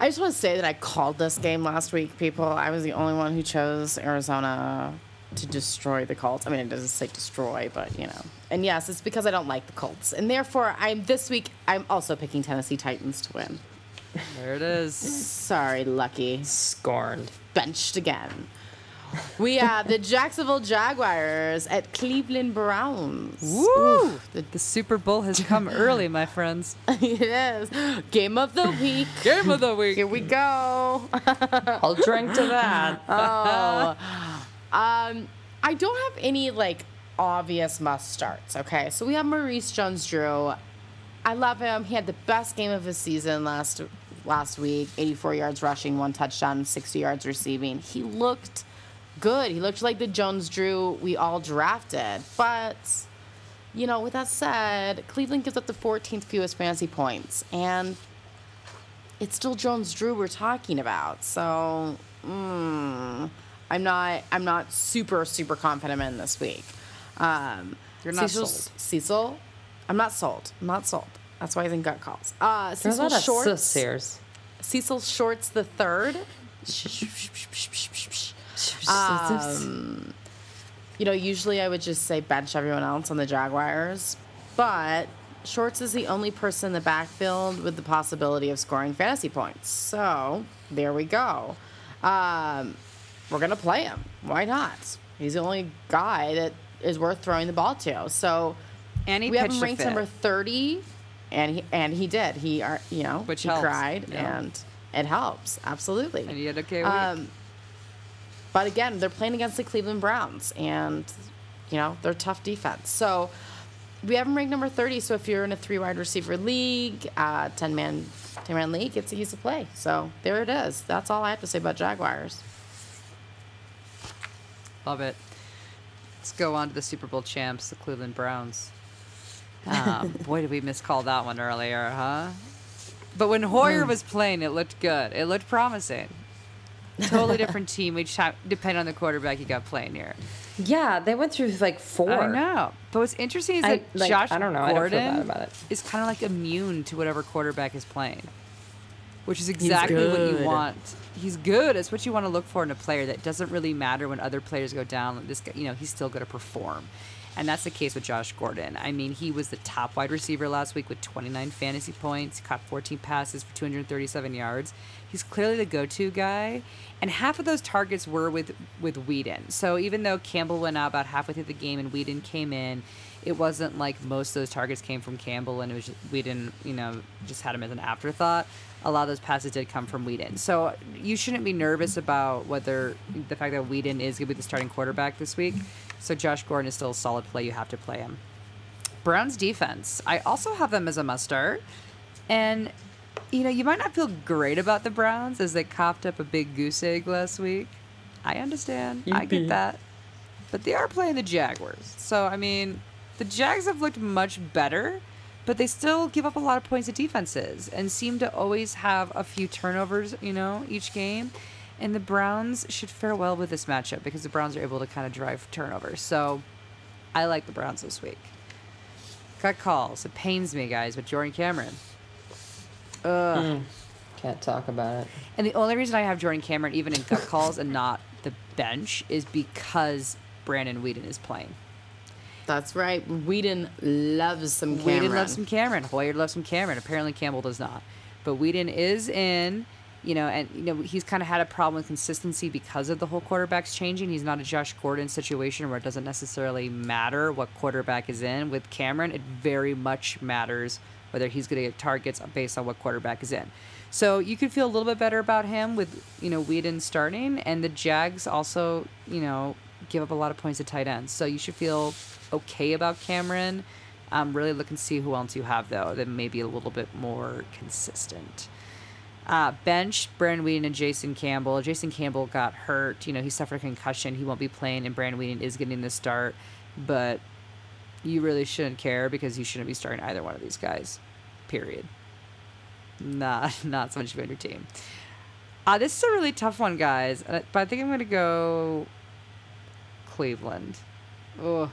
I just want to say that I called this game last week, people. I was the only one who chose Arizona to destroy the Colts. I mean, it doesn't say destroy, but you know. And yes, it's because I don't like the Colts, and therefore, I'm this week. I'm also picking Tennessee Titans to win. There it is. Sorry, Lucky, Scorned. benched again. We have the Jacksonville Jaguars at Cleveland Browns. Woo! The, the Super Bowl has come early, my friends. it is game of the week. Game of the week. Here we go. I'll drink to that. Oh. Um, I don't have any like obvious must starts. Okay, so we have Maurice Jones-Drew. I love him. He had the best game of his season last last week. 84 yards rushing, one touchdown, 60 yards receiving. He looked good. He looked like the Jones-Drew we all drafted. But you know, with that said, Cleveland gives up the 14th fewest fantasy points, and it's still Jones Drew we're talking about. So mm, I'm not I'm not super super confident in this week. Um, You're not Cecil, sold. Cecil, I'm not sold. I'm not sold. That's why he's in gut calls. Uh, Cecil Shorts. Cecil Shorts the third. Um, you know, usually I would just say bench everyone else on the Jaguars, but Shorts is the only person in the backfield with the possibility of scoring fantasy points. So there we go. Um, we're gonna play him. Why not? He's the only guy that is worth throwing the ball to. So And he we have him ranked number thirty, and he and he did. He are you know Which he helps, cried yeah. and it helps absolutely. And he had a okay week. Um, but again, they're playing against the Cleveland Browns, and you know they're tough defense. So we have him ranked number thirty. So if you're in a three wide receiver league, uh, ten man, ten man league, it's a easy to play. So there it is. That's all I have to say about Jaguars. Love it. Let's go on to the Super Bowl champs, the Cleveland Browns. Um, boy, did we miscall that one earlier, huh? But when Hoyer was playing, it looked good. It looked promising. Totally different team each time, depending on the quarterback you got playing here. Yeah, they went through like four. I know. But what's interesting is I- that like, Josh I don't know. I don't feel Gordon bad about it. is kind of like immune to whatever quarterback is playing, which is exactly what you want. He's good. It's what you want to look for in a player that doesn't really matter when other players go down. This guy, you know, he's still going to perform. And that's the case with Josh Gordon. I mean, he was the top wide receiver last week with 29 fantasy points, caught 14 passes for 237 yards. He's clearly the go-to guy, and half of those targets were with with Weeden. So even though Campbell went out about halfway through the game and Weeden came in, it wasn't like most of those targets came from Campbell and it was just, Weeden, you know, just had him as an afterthought. A lot of those passes did come from Weeden. So you shouldn't be nervous about whether the fact that Weeden is going to be the starting quarterback this week. So Josh Gordon is still a solid play. You have to play him. Browns defense. I also have them as a must start. And, you know, you might not feel great about the Browns as they coughed up a big goose egg last week. I understand. I get that. But they are playing the Jaguars. So, I mean, the Jags have looked much better, but they still give up a lot of points to defenses and seem to always have a few turnovers, you know, each game. And the Browns should fare well with this matchup because the Browns are able to kind of drive turnovers. So I like the Browns this week. Got calls. It pains me, guys, with Jordan Cameron. Ugh. Hmm. Can't talk about it. And the only reason I have Jordan Cameron even in gut calls and not the bench is because Brandon Weeden is playing. That's right. Weeden loves some Cameron. Weeden loves some Cameron. Hoyer loves some Cameron. Apparently Campbell does not. But Weeden is in, you know, and you know he's kind of had a problem with consistency because of the whole quarterbacks changing. He's not a Josh Gordon situation where it doesn't necessarily matter what quarterback is in. With Cameron, it very much matters whether he's going to get targets based on what quarterback is in. So you could feel a little bit better about him with you know Weeden starting, and the Jags also you know give up a lot of points to tight ends. So you should feel okay about Cameron. Um, really look and see who else you have though that may be a little bit more consistent. Uh, bench Brandon Weeden and Jason Campbell. Jason Campbell got hurt. You know he suffered a concussion. He won't be playing, and Brandon Weeden is getting the start. But you really shouldn't care because you shouldn't be starting either one of these guys. Period. Not not so much on your team. Uh, this is a really tough one, guys. But I think I'm gonna go Cleveland. Oh,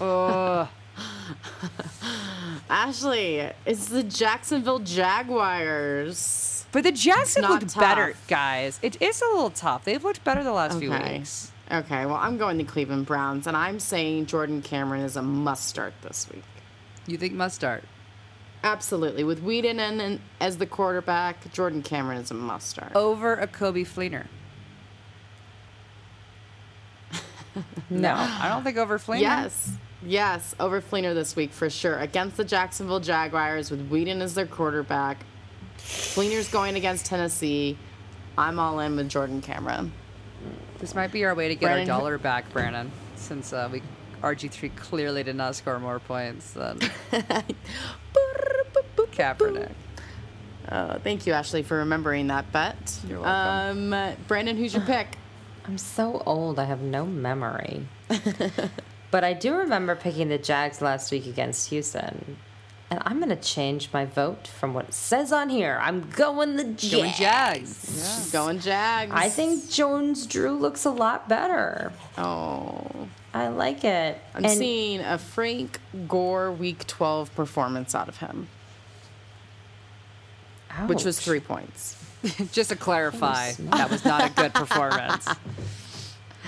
oh. Ashley, it's the Jacksonville Jaguars. But the Jets have looked better, guys. It is a little tough. They've looked better the last few weeks. Okay, well, I'm going to Cleveland Browns, and I'm saying Jordan Cameron is a must start this week. You think must start? Absolutely. With Weeden and, and as the quarterback, Jordan Cameron is a must start. Over a Coby Fleener. no, I don't think over Fleener. Yes. Yes, over Fleener this week for sure. Against the Jacksonville Jaguars with Weeden as their quarterback. Fleener's going against Tennessee. I'm all in with Jordan Cameron. This might be our way to get Brandon- our dollar back, Brandon, since uh, we RG3 clearly did not score more points than Kaepernick. Uh, thank you, Ashley, for remembering that bet. You're welcome. Um, Brandon, who's your pick? I'm so old, I have no memory. but I do remember picking the Jags last week against Houston. And I'm going to change my vote from what it says on here. I'm going the Jags. Going Jags. Going Jags. I think Jones Drew looks a lot better. Oh, I like it. I'm And- seeing a Frank Gore Week 12 performance out of him, which was three points. Just to clarify, snap. that was not a good performance.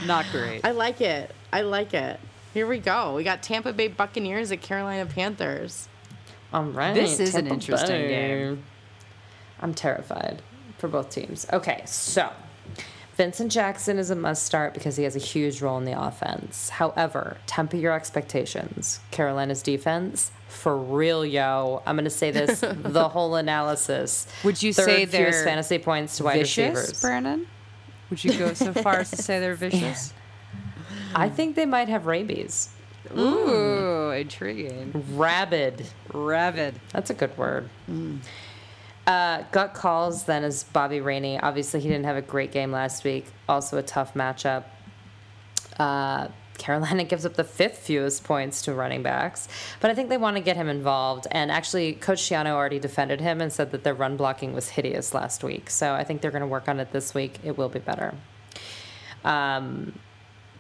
not great. I like it. I like it. Here we go. We got Tampa Bay Buccaneers at Carolina Panthers. All right. This is an Tampa interesting Bay. game. I'm terrified for both teams. Okay, so Vincent Jackson is a must start because he has a huge role in the offense. However, temper your expectations. Carolina's defense, for real, yo. I'm going to say this the whole analysis. Would you Third say fewest they're fantasy points to wide vicious, receivers? Brandon? Would you go so far as to say they're vicious? I think they might have rabies. Ooh, intriguing. Rabid. Rabid. That's a good word. Uh, gut calls then is Bobby Rainey. Obviously, he didn't have a great game last week. Also, a tough matchup. Uh, Carolina gives up the fifth fewest points to running backs, but I think they want to get him involved. And actually, Coach Schiano already defended him and said that their run blocking was hideous last week. So I think they're going to work on it this week. It will be better. Um,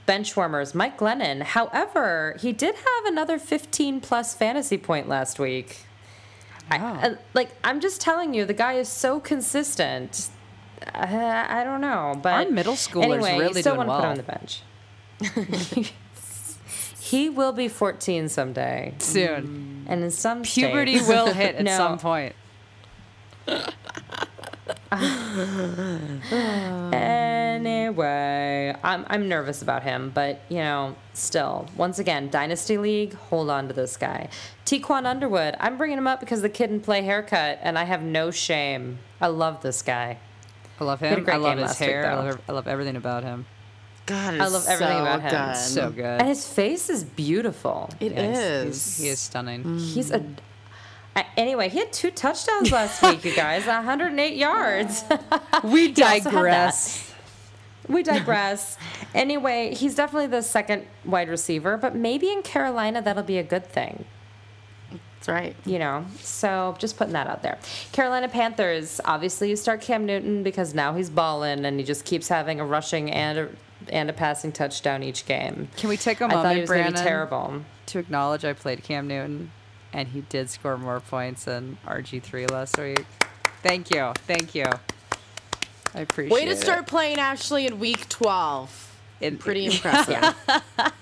bench warmers, Mike Glennon. However, he did have another 15 plus fantasy point last week. I, uh, like I'm just telling you, the guy is so consistent. Uh, I don't know, but Our middle schoolers anyway, really still doing want to put him well. on the bench. he will be 14 someday, Soon. and in some Puberty states- will hit at No. some point. Anyway, I'm I'm nervous about him, but you know, still, once again, Dynasty League, hold on to this guy. Tiquan Underwood, I'm bringing him up because the kid in play haircut, and I have no shame. I love this guy. I love him. I love his last week, hair. I love, I love everything about him. God, I love everything so about him. good. So good. And his face is beautiful. It Yeah, is. he's- he is stunning. He's a. Anyway, he had two touchdowns last week, you guys. 108 yards. We He also had that. digress. we digress. anyway, he's definitely the second wide receiver, but maybe in Carolina that'll be a good thing. That's right. you know. So just putting that out there. Carolina Panthers. Obviously, you start Cam Newton because now he's balling and he just keeps having a rushing and a and a passing touchdown each game. Can we take a I thought moment, he was going to be Brandon, terrible. to acknowledge I played Cam Newton, and he did score more points than RG3 last week. Thank you. Thank you. I appreciate it. Way to it. start playing Ashley in week 12. in, Pretty impressive.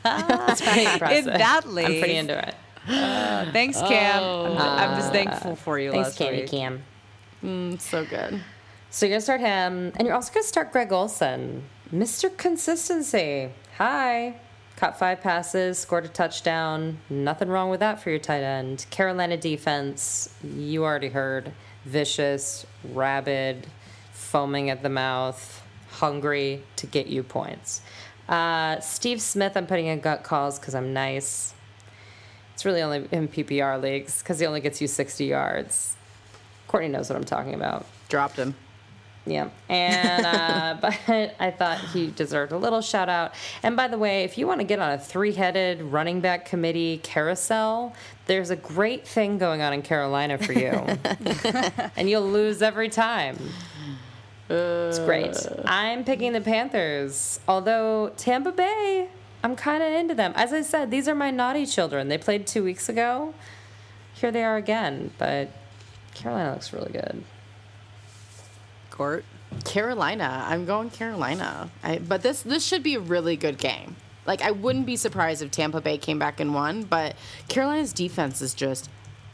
That's pretty impressive. that I'm pretty into it. Thanks, Cam. I'm, I'm just thankful for you Thanks, last Candy week. Cam. Mm, so good. So you're gonna start him, and you're also gonna start Greg Olsen, Mr. Consistency. Hi. Caught five passes, scored a touchdown. Nothing wrong with that for your tight end. Carolina defense, you already heard. Vicious, rabid, foaming at the mouth, hungry to get you points. Uh, Steve Smith, I'm putting in gut calls because I'm nice. It's really only in PPR leagues because he only gets you 60 yards. Courtney knows what I'm talking about. Dropped him. Yeah. And uh, but I thought he deserved a little shout out. And by the way, if you want to get on a three-headed running back committee carousel, there's a great thing going on in Carolina for you. and you'll lose every time. It's great. I'm picking the Panthers. Although Tampa Bay, I'm kind of into them. As I said, these are my naughty children. They played 2 weeks ago. Here they are again, but Carolina looks really good. Court. Carolina. I'm going Carolina. I, but this this should be a really good game. Like I wouldn't be surprised if Tampa Bay came back and won, but Carolina's defense is just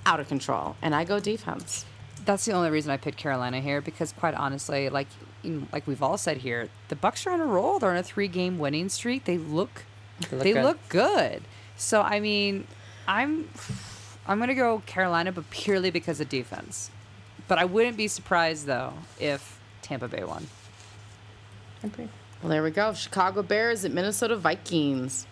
out of control, and I go defense. That's the only reason I picked Carolina here because, quite honestly, like like we've all said here, the Bucks are on a roll. They're on a three-game winning streak. They look, They look they good. look good. So I mean, I'm I'm gonna go Carolina, but purely because of defense. But I wouldn't be surprised though if Tampa Bay won. Agree. Well, there we go. Chicago Bears at Minnesota Vikings.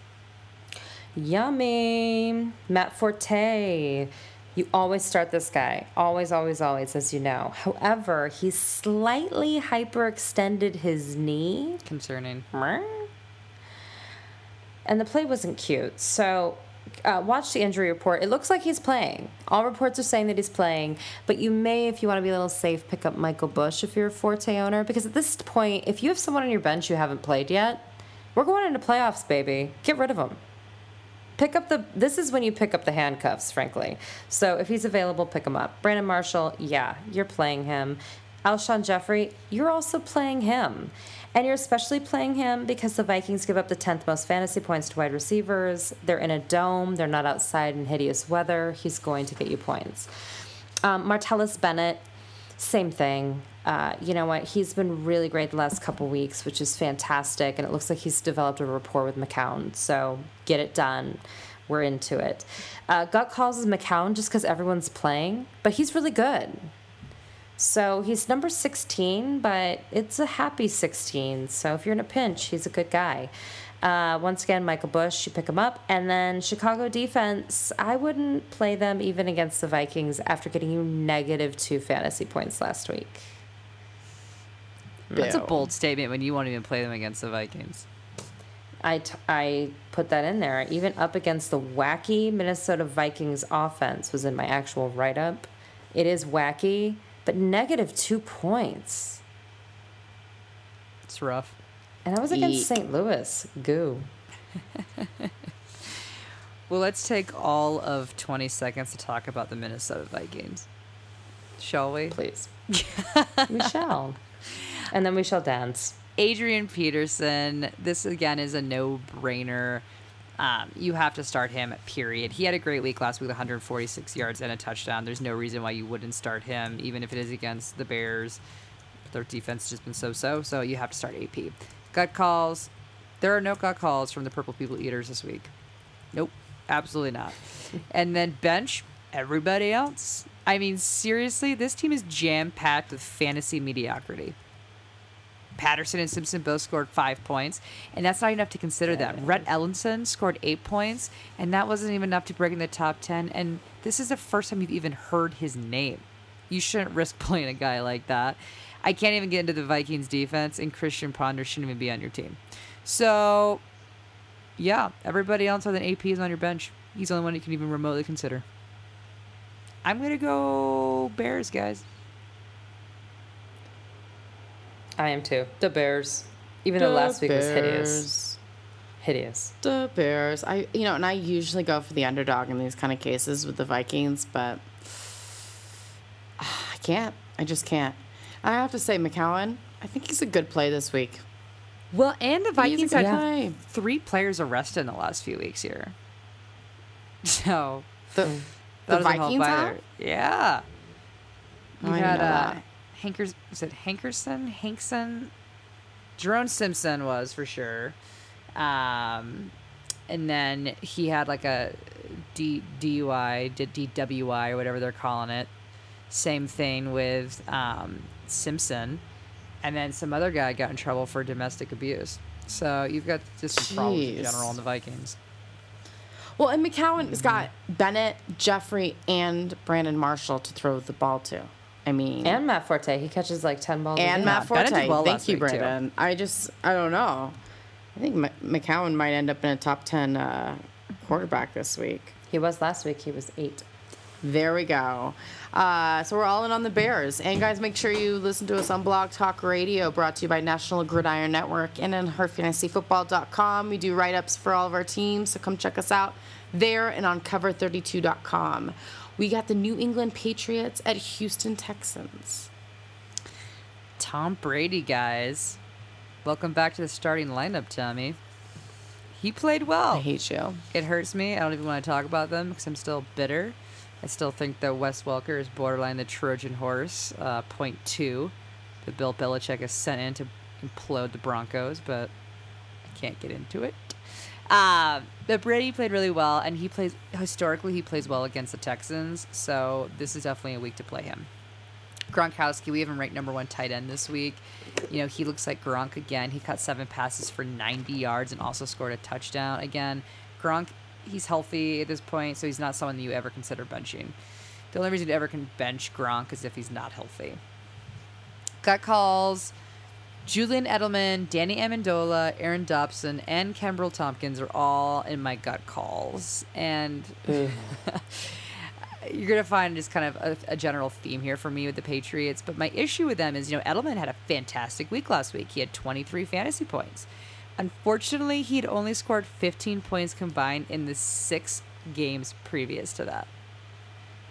Yummy. Matt Forte. You always start this guy. Always, always, always, as you know. However, he slightly hyperextended his knee. Concerning. And the play wasn't cute. So uh, watch the injury report. It looks like he's playing. All reports are saying that he's playing. But you may, if you want to be a little safe, pick up Michael Bush if you're a Forte owner. Because at this point, if you have someone on your bench you haven't played yet, we're going into playoffs, baby. Get rid of him. Pick up the. This is when you pick up the handcuffs, frankly. So if he's available, pick him up. Brandon Marshall, yeah, you're playing him. Alshon Jeffery, you're also playing him. And you're especially playing him because the Vikings give up the 10th most fantasy points to wide receivers. They're in a dome, they're not outside in hideous weather. He's going to get you points. Um, Martellus Bennett, same thing. Uh, you know what? He's been really great the last couple weeks, which is fantastic. And it looks like he's developed a rapport with McCown. So get it done. We're into it. Uh, Gut calls is McCown just because everyone's playing, but he's really good. So he's number 16, but it's a happy 16. So if you're in a pinch, he's a good guy. Uh, once again, Michael Bush, you pick him up. And then Chicago defense, I wouldn't play them even against the Vikings after getting you negative two fantasy points last week. That's a bold statement when you won't even play them against the Vikings. I, t- I put that in there. Even up against the wacky Minnesota Vikings offense was in my actual write up. It is wacky, but negative two points. It's rough. And I was against Eek. St. Louis. Goo. Well, let's take all of 20 seconds to talk about the Minnesota Vikings. Shall we? Please. we shall. And then we shall dance. Adrian Peterson, this again is a no brainer. Um, you have to start him, period. He had a great week last week, 146 yards and a touchdown. There's no reason why you wouldn't start him, even if it is against the Bears. Their defense has just been so so, so you have to start AP. Gut calls. There are no gut calls from the Purple People Eaters this week. Nope, absolutely not. and then bench everybody else. I mean, seriously, this team is jam packed with fantasy mediocrity. Patterson and Simpson both scored five points, and that's not enough to consider that. Rhett Ellison scored eight points, and that wasn't even enough to break in the top 10. And this is the first time you've even heard his name. You shouldn't risk playing a guy like that. I can't even get into the Vikings defense, and Christian Ponder shouldn't even be on your team. So, yeah, everybody else other than AP is on your bench. He's the only one you can even remotely consider. I'm going to go Bears, guys. I am too. The Bears. Even though last week was hideous. Hideous. The Bears. I you know, and I usually go for the underdog in these kind of cases with the Vikings, but I can't. I just can't. I have to say, McCown. I think he's a good play this week. Well, and the Vikings a had good play. three players arrested in the last few weeks here. So The, that the doesn't help Vikings either. Yeah. Oh, You I had know uh, that. Hankers. Was it Hankerson? Hankson. Jerome Simpson was for sure. Um, and then he had like a D, DUI, D- DWI, or whatever they're calling it. Same thing with um, Simpson. And then some other guy got in trouble for domestic abuse. So you've got just some problems in general in the Vikings. Well, and McCown has got Bennett, Jeffery, and Brandon Marshall to throw the ball to. I mean, And Matt Forte, he catches like 10 balls and. Matt Bennett Forte. did well Thank you, week, too. Brandon. I just, I don't know. I think M- McCown might end up in a top 10 uh, quarterback this week. He was last week, he was eight. There we go. Uh, so we're all in on the Bears. And guys, make sure you listen to us on Blog Talk Radio, brought to you by National Gridiron Network and on herfantasyfootball.com. We do write ups for all of our teams, so come check us out there and on cover32.com. We got the New England Patriots at Houston Texans. Tom Brady, guys. Welcome back to the starting lineup, Tommy. He played well. I hate you. It hurts me. I don't even want to talk about them because I'm still bitter. I still think that Wes Welker is borderline the Trojan horse, uh, point two, that Bill Belichick has sent in to implode the Broncos, but I can't get into it. Uh, but Brady played really well, and he plays historically he plays well against the Texans, so this is definitely a week to play him. Gronkowski, we have him ranked number one tight end this week. You know, he looks like Gronk again. He caught seven passes for 90 yards and also scored a touchdown. Again, Gronk, he's healthy at this point, so he's not someone that you ever consider benching. The only reason you ever can bench Gronk is if he's not healthy. Gut calls. Julian Edelman, Danny Amendola, Aaron Dobson, and Kenbrell Thompkins are all in my gut calls. And you're gonna find just kind of a, a general theme here for me with the Patriots. But my issue with them is, you know, Edelman had a fantastic week last week. He had 23 fantasy points. Unfortunately, he'd only scored 15 points combined in the six games previous to that.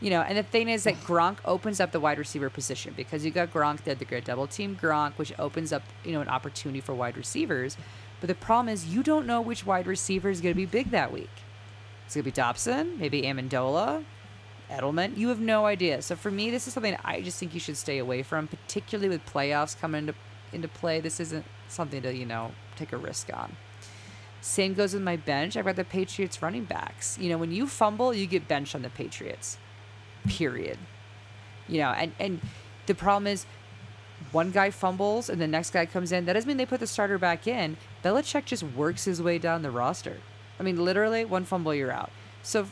You know, and the thing is that Gronk opens up the wide receiver position because you got Gronk there, the great double team Gronk, which opens up, you know, an opportunity for wide receivers. But the problem is you don't know which wide receiver is going to be big that week. It's going to be Dobson, maybe Amendola, Edelman. You have no idea. So for me, this is something I just think you should stay away from, particularly with playoffs coming into into play. This isn't something to you know take a risk on. Same goes with my bench. I've got the Patriots running backs. You know, when you fumble, you get benched on the Patriots. Period. You know, and and the problem is one guy fumbles and the next guy comes in. That doesn't mean they put the starter back in. Belichick just works his way down the roster. I mean, literally, one fumble, you're out. So,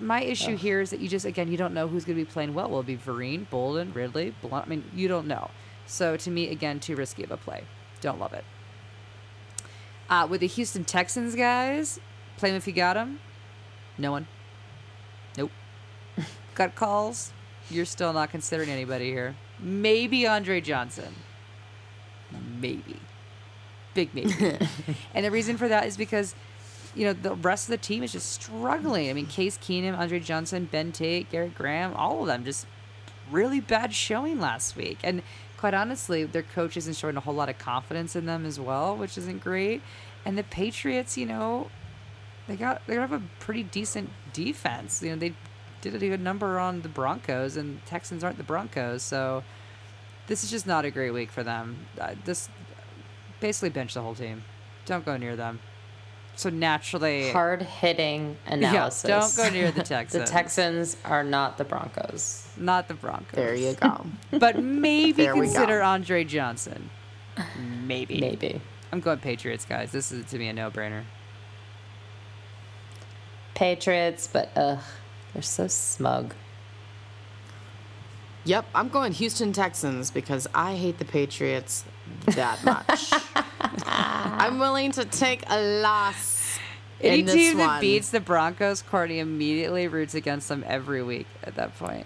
my issue here is that you just, again, you don't know who's going to be playing well. Will it be Vereen, Bolden, Ridley, Blunt? I mean, you don't know. So, to me, again, too risky of a play. Don't love it. Uh, with the Houston Texans, guys, play him if you got him. No one. Nope. Gut calls. You're still not considering anybody here. Maybe Andre Johnson. Maybe. Big maybe. and the reason for that is because, you know, the rest of the team is just struggling. I mean, Case Keenum, Andre Johnson, Ben Tate, Garrett Graham, all of them just really bad showing last week. And quite honestly, their coach isn't showing a whole lot of confidence in them as well, which isn't great. And the Patriots, you know, they got they have a pretty decent defense. You know, they did a good number on the Broncos, and Texans aren't the Broncos, so this is just not a great week for them. Uh, this basically bench the whole team. Don't go near them. So naturally, Hard hitting analysis. Yeah, don't go near the Texans. the Texans. Texans are not the Broncos. not the Broncos. There you go. But maybe There go. consider Andre Johnson. Maybe. Maybe. I'm going Patriots, guys. This is to me a no-brainer. Patriots, but ugh, they're so smug. Yep, I'm going Houston Texans because I hate the Patriots that much. I'm willing to take a loss Any in this team one. that beats the Broncos, Courtney immediately roots against them every week at that point.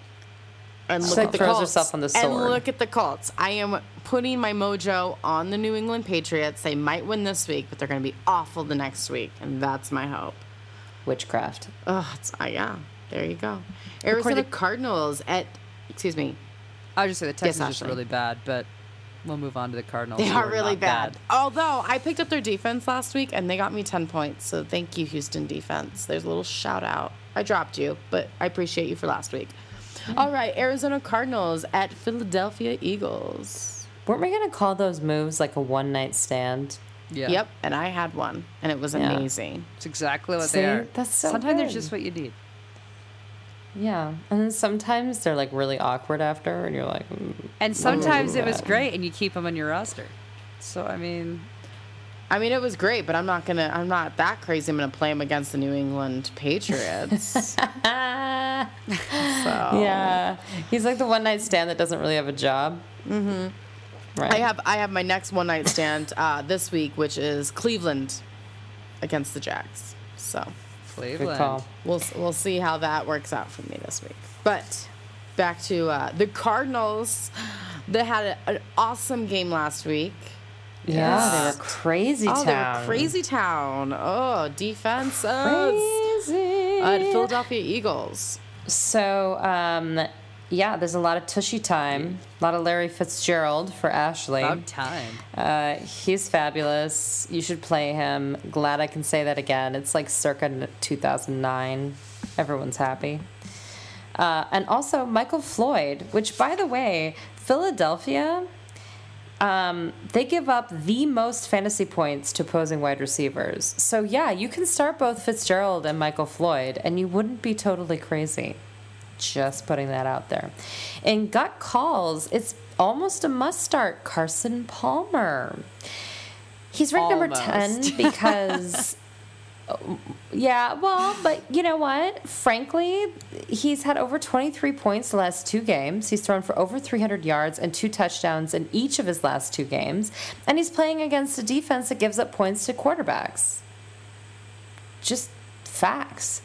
and look like, at the throws Colts. herself on the And look at the Colts. I am putting my mojo on the New England Patriots. They might win this week, but they're going to be awful the next week, and that's my hope. Witchcraft. Oh, it's, uh, yeah. There you go. Arizona the- Cardinals at, excuse me, I would just say the Texans are just really bad, but we'll move on to the Cardinals. They who are really not bad. Although I picked up their defense last week and they got me 10 points. So thank you, Houston defense. There's a little shout out. I dropped you, but I appreciate you for last week. Mm-hmm. All right, Arizona Cardinals at Philadelphia Eagles. Weren't we gonna call those moves like a one night stand? Yeah. Yep, and I had one, and it was Yeah. amazing. It's exactly what See? they are. That's so Sometimes they're just what you need. Yeah, and then sometimes they're like really awkward after, and you're like, mm, And sometimes it was great, and you keep them on your roster. So I mean, I mean, it was great, but I'm not gonna. I'm not that crazy. I'm gonna play them against the New England Patriots. so. yeah. He's like the one night stand that doesn't really have a job. Mm-hmm. Right. I have I have my next one night stand uh, this week, which is Cleveland against the Jags. So Good Cleveland. call. we'll we'll see how that works out for me this week. But back to uh, the Cardinals. They had a, an awesome game last week. Yeah, they were crazy Oh, town. they were crazy town. Oh, defense. Crazy. uh, Philadelphia Eagles. So, um, yeah, there's a lot of tushy time. A lot of Larry Fitzgerald for Ashley. About time. Uh, he's fabulous. You should play him. Glad I can say that again. It's like circa 2009. Everyone's happy. Uh, and also Michael Floyd, which, by the way, Philadelphia, um, they give up the most fantasy points to opposing wide receivers. So, yeah, you can start both Fitzgerald and Michael Floyd, and you wouldn't be totally crazy. Just putting that out there. In gut calls, it's almost a must start Carson Palmer. He's ranked number 10 because. Yeah, well, but you know what? Frankly, he's had over 23 points the last two games. He's thrown for over 300 yards and two touchdowns in each of his last two games. And he's playing against a defense that gives up points to quarterbacks. Just facts.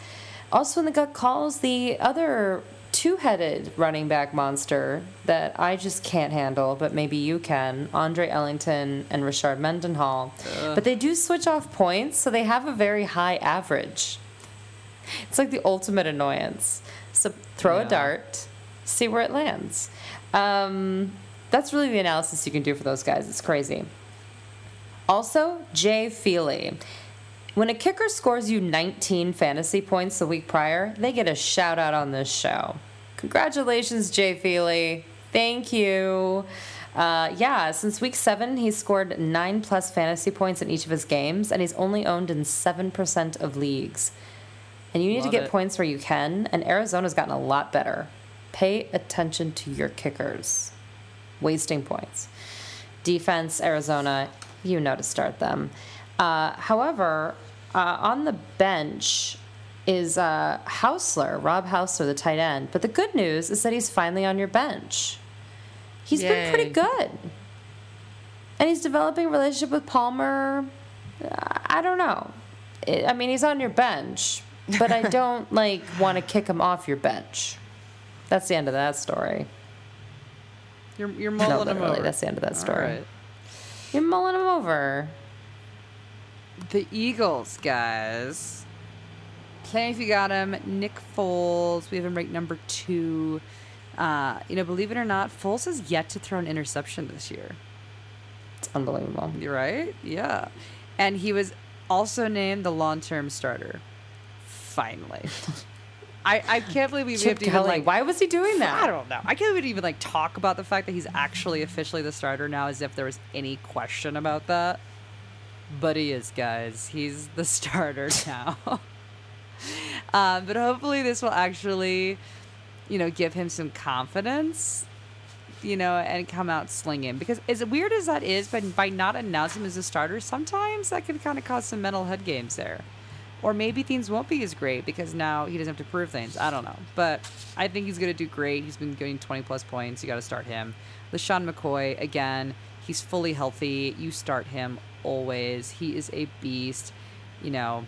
Also, in the gut calls, the other two headed running back monster that I just can't handle, but maybe you can Andre Ellington and Rashard Mendenhall. But they do switch off points, so they have a very high average. It's like the ultimate annoyance. So throw Yeah. a dart, see where it lands. Um, that's really the analysis you can do for those guys. It's crazy. Also, Jay Feely. When a kicker scores you 19 fantasy points the week prior, they get a shout out on this show. Congratulations, Jay Feely. Thank you. Uh, yeah, since week seven, he's scored nine plus fantasy points in each of his games, and he's only owned in 7% of leagues. And you need to get it. points where you can, and Arizona's gotten a lot better. Pay attention to your kickers, wasting points. Defense, Arizona, you know to start them. Uh, however, uh, on the bench is uh, Housler, Rob Housler, the tight end. But the good news is that he's finally on your bench. He's been pretty good. And he's developing a relationship with Palmer. I don't know. I I mean, he's on your bench, but I don't like want to kick him off your bench. That's the end of that story. You're you're mulling them literally, over. that's the end of that story. right. You're mulling him over. The Eagles, guys. Play if you got him. Nick Foles. We have him ranked number two. Uh, you know, believe it or not, Foles has yet to throw an interception this year. It's unbelievable. You're right? Yeah. And he was also named the long term starter. Finally. I, I can't believe we have Chip to even like Why was he doing that? I don't know. I can't even like talk about the fact that he's actually officially the starter now as if there was any question about that. But he is, guys. He's the starter now. um, but hopefully this will actually, you know, give him some confidence, you know, and come out slinging. Because as weird as that is, but by not announcing him as a starter, sometimes that could kind of cause some mental head games there. Or maybe things won't be as great because now he doesn't have to prove things. I don't know. But I think he's going to do great. He's been getting 20 plus points. You got to start him. LeSean McCoy, again, he's fully healthy. You start him always. He is a beast, you know.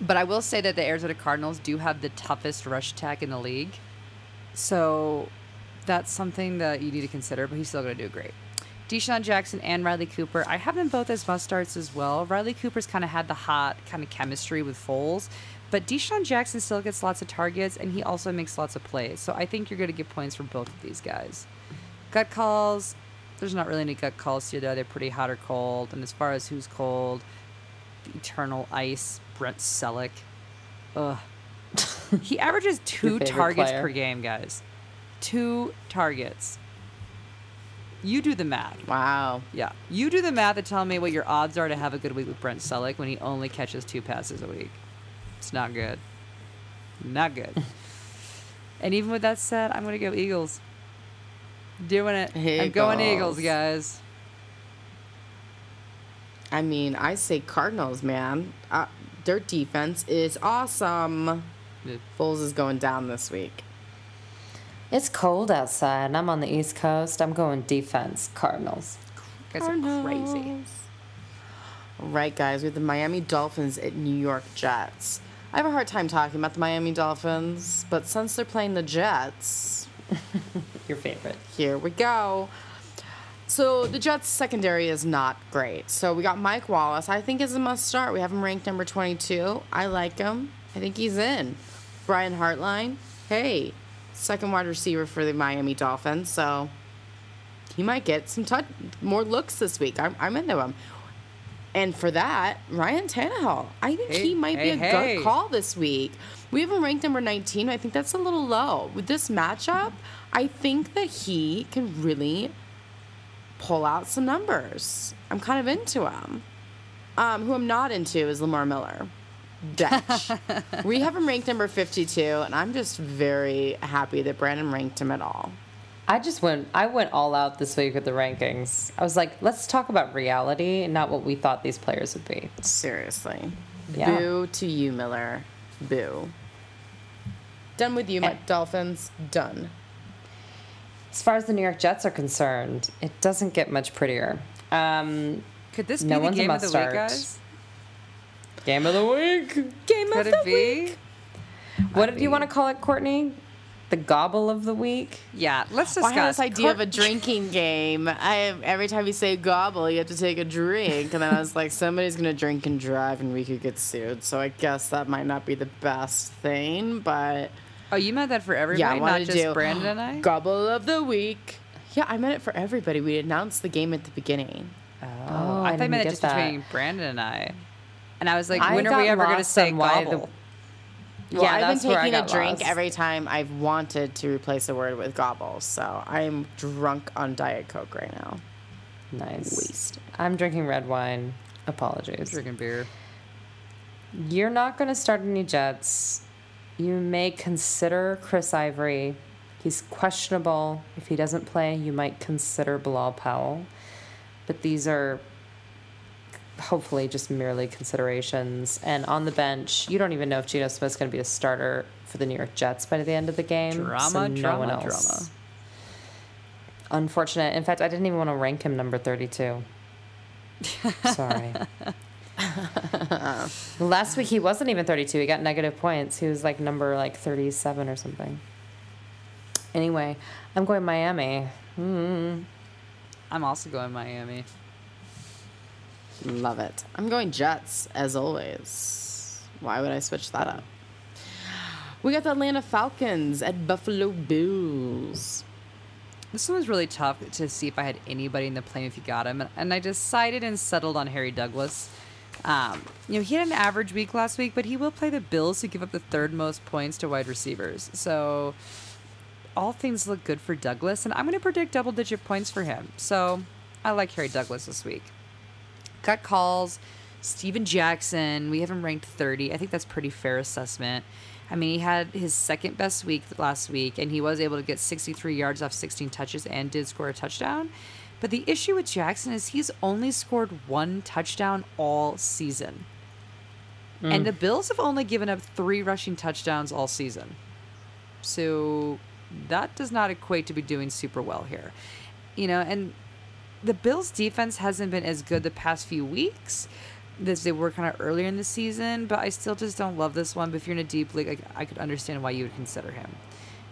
But I will say that the Arizona Cardinals do have the toughest rush attack in the league. So that's something that you need to consider, but he's still going to do great. DeSean Jackson and Riley Cooper, I have them both as must starts as well. Riley Cooper's kind of had the hot kind of chemistry with Foles, but DeSean Jackson still gets lots of targets and he also makes lots of plays. So I think you're going to get points from both of these guys. Gut calls, there's not really any gut calls here. Though they're pretty hot or cold. And as far as who's cold, the eternal ice, Brent Celek. Ugh. he averages two targets player. per game, guys. Two targets. You do the math. Wow. Yeah. You do the math and tell me what your odds are to have a good week with Brent Celek when he only catches two passes a week. It's not good. Not good. and even with that said, I'm going to go Eagles. Doing it. I'm going Eagles, Eagles. guys. I mean, I say Cardinals, man. Uh, their defense is awesome. Yeah. Foles is going down this week. It's cold outside, and I'm on the East Coast. I'm going defense, Cardinals. Guys are crazy. All right, guys, we have the Miami Dolphins at New York Jets. I have a hard time talking about the Miami Dolphins, but since they're playing the Jets, Your favorite. here we go. So the Jets secondary is not great. So we got Mike Wallace. I think is a must start. We have him ranked number 22. I like him. I think he's in. Brian Hartline. Hey, second wide receiver for the Miami Dolphins. So he might get some touch, more looks this week. I'm, I'm into him. And for that, Ryan Tannehill. I think Hey, he might hey, be a hey. good call this week. We have him ranked number 19. I think that's a little low. With this matchup, I think that he can really pull out some numbers. I'm kind of into him. Um, who I'm not into is Lamar Miller. Dutch. we have him ranked number 52, and I'm just very happy that Brandon ranked him at all. I just went. I went all out this week with the rankings. I was like, let's talk about reality and not what we thought these players would be. Seriously. Yeah. Boo to you, Miller. Boo. Done with you, my. Dolphins. Done. As far as the New York Jets are concerned, it doesn't get much prettier. Um, Could this be No the game of the must-start. week, guys? game of the week. Game Could of the be? week. What I did you want to call it, Courtney? The gobble of the week. Yeah, let's Well, I had discuss. this idea of a drinking game. I every time you say gobble, you have to take a drink, and then I was like, somebody's gonna drink and drive, and we could get sued. So I guess that might not be the best thing, but Oh, you meant that for everybody, yeah, I not just do Brandon and I? gobble of the week. Yeah, I meant it for everybody. We announced the game at the beginning. Oh, oh I I thought didn't meant it just that. between Brandon and I. And I was like, I when are we ever going to say on why the- gobble? Well, Yeah, I've been taking a drink lost. every time I've wanted to replace a word with gobble. So I'm drunk on Diet Coke right now. Nice. Waste. I'm drinking red wine. Apologies. Drinking beer. You're not going to start any Jets. You may consider Chris Ivory. He's questionable. If he doesn't play, you might consider Bilal Powell. But these are hopefully just merely considerations. And on the bench, you don't even know if Geno Smith's going to be a starter for the New York Jets by the end of the game. so Drama, no drama, one else. drama. Unfortunate. In fact, I didn't even want to rank him number 32. Sorry. Last week he wasn't even 32. He got negative points. He was like number like 37 or something. Anyway, I'm going Miami. Mm. I'm also going Miami. Love it. I'm going Jets as always. Why would I switch that up? We got the Atlanta Falcons at Buffalo Bills. This one was really tough to see if I had anybody in the plane if you got him, and, and I decided and settled on Harry Douglas. Um, you know, he had an average week last week, but he will play the Bills, who give up the third most points to wide receivers. So all things look good for Douglas, and I'm going to predict double-digit points for him. So I like Harry Douglas this week. Cut calls, Steven Jackson. We have him ranked 30. I think that's pretty fair assessment. I mean, he had his second best week last week, and he was able to get 63 yards off 16 touches and did score a touchdown. But the issue with Jackson is he's only scored one touchdown all season. Hmm. And the Bills have only given up three rushing touchdowns all season. So that does not equate to be doing super well here. You know, and the Bills defense hasn't been as good the past few weeks as they were kind of earlier in the season, but I still just don't love this one. But if you're in a deep league, I, I could understand why you would consider him.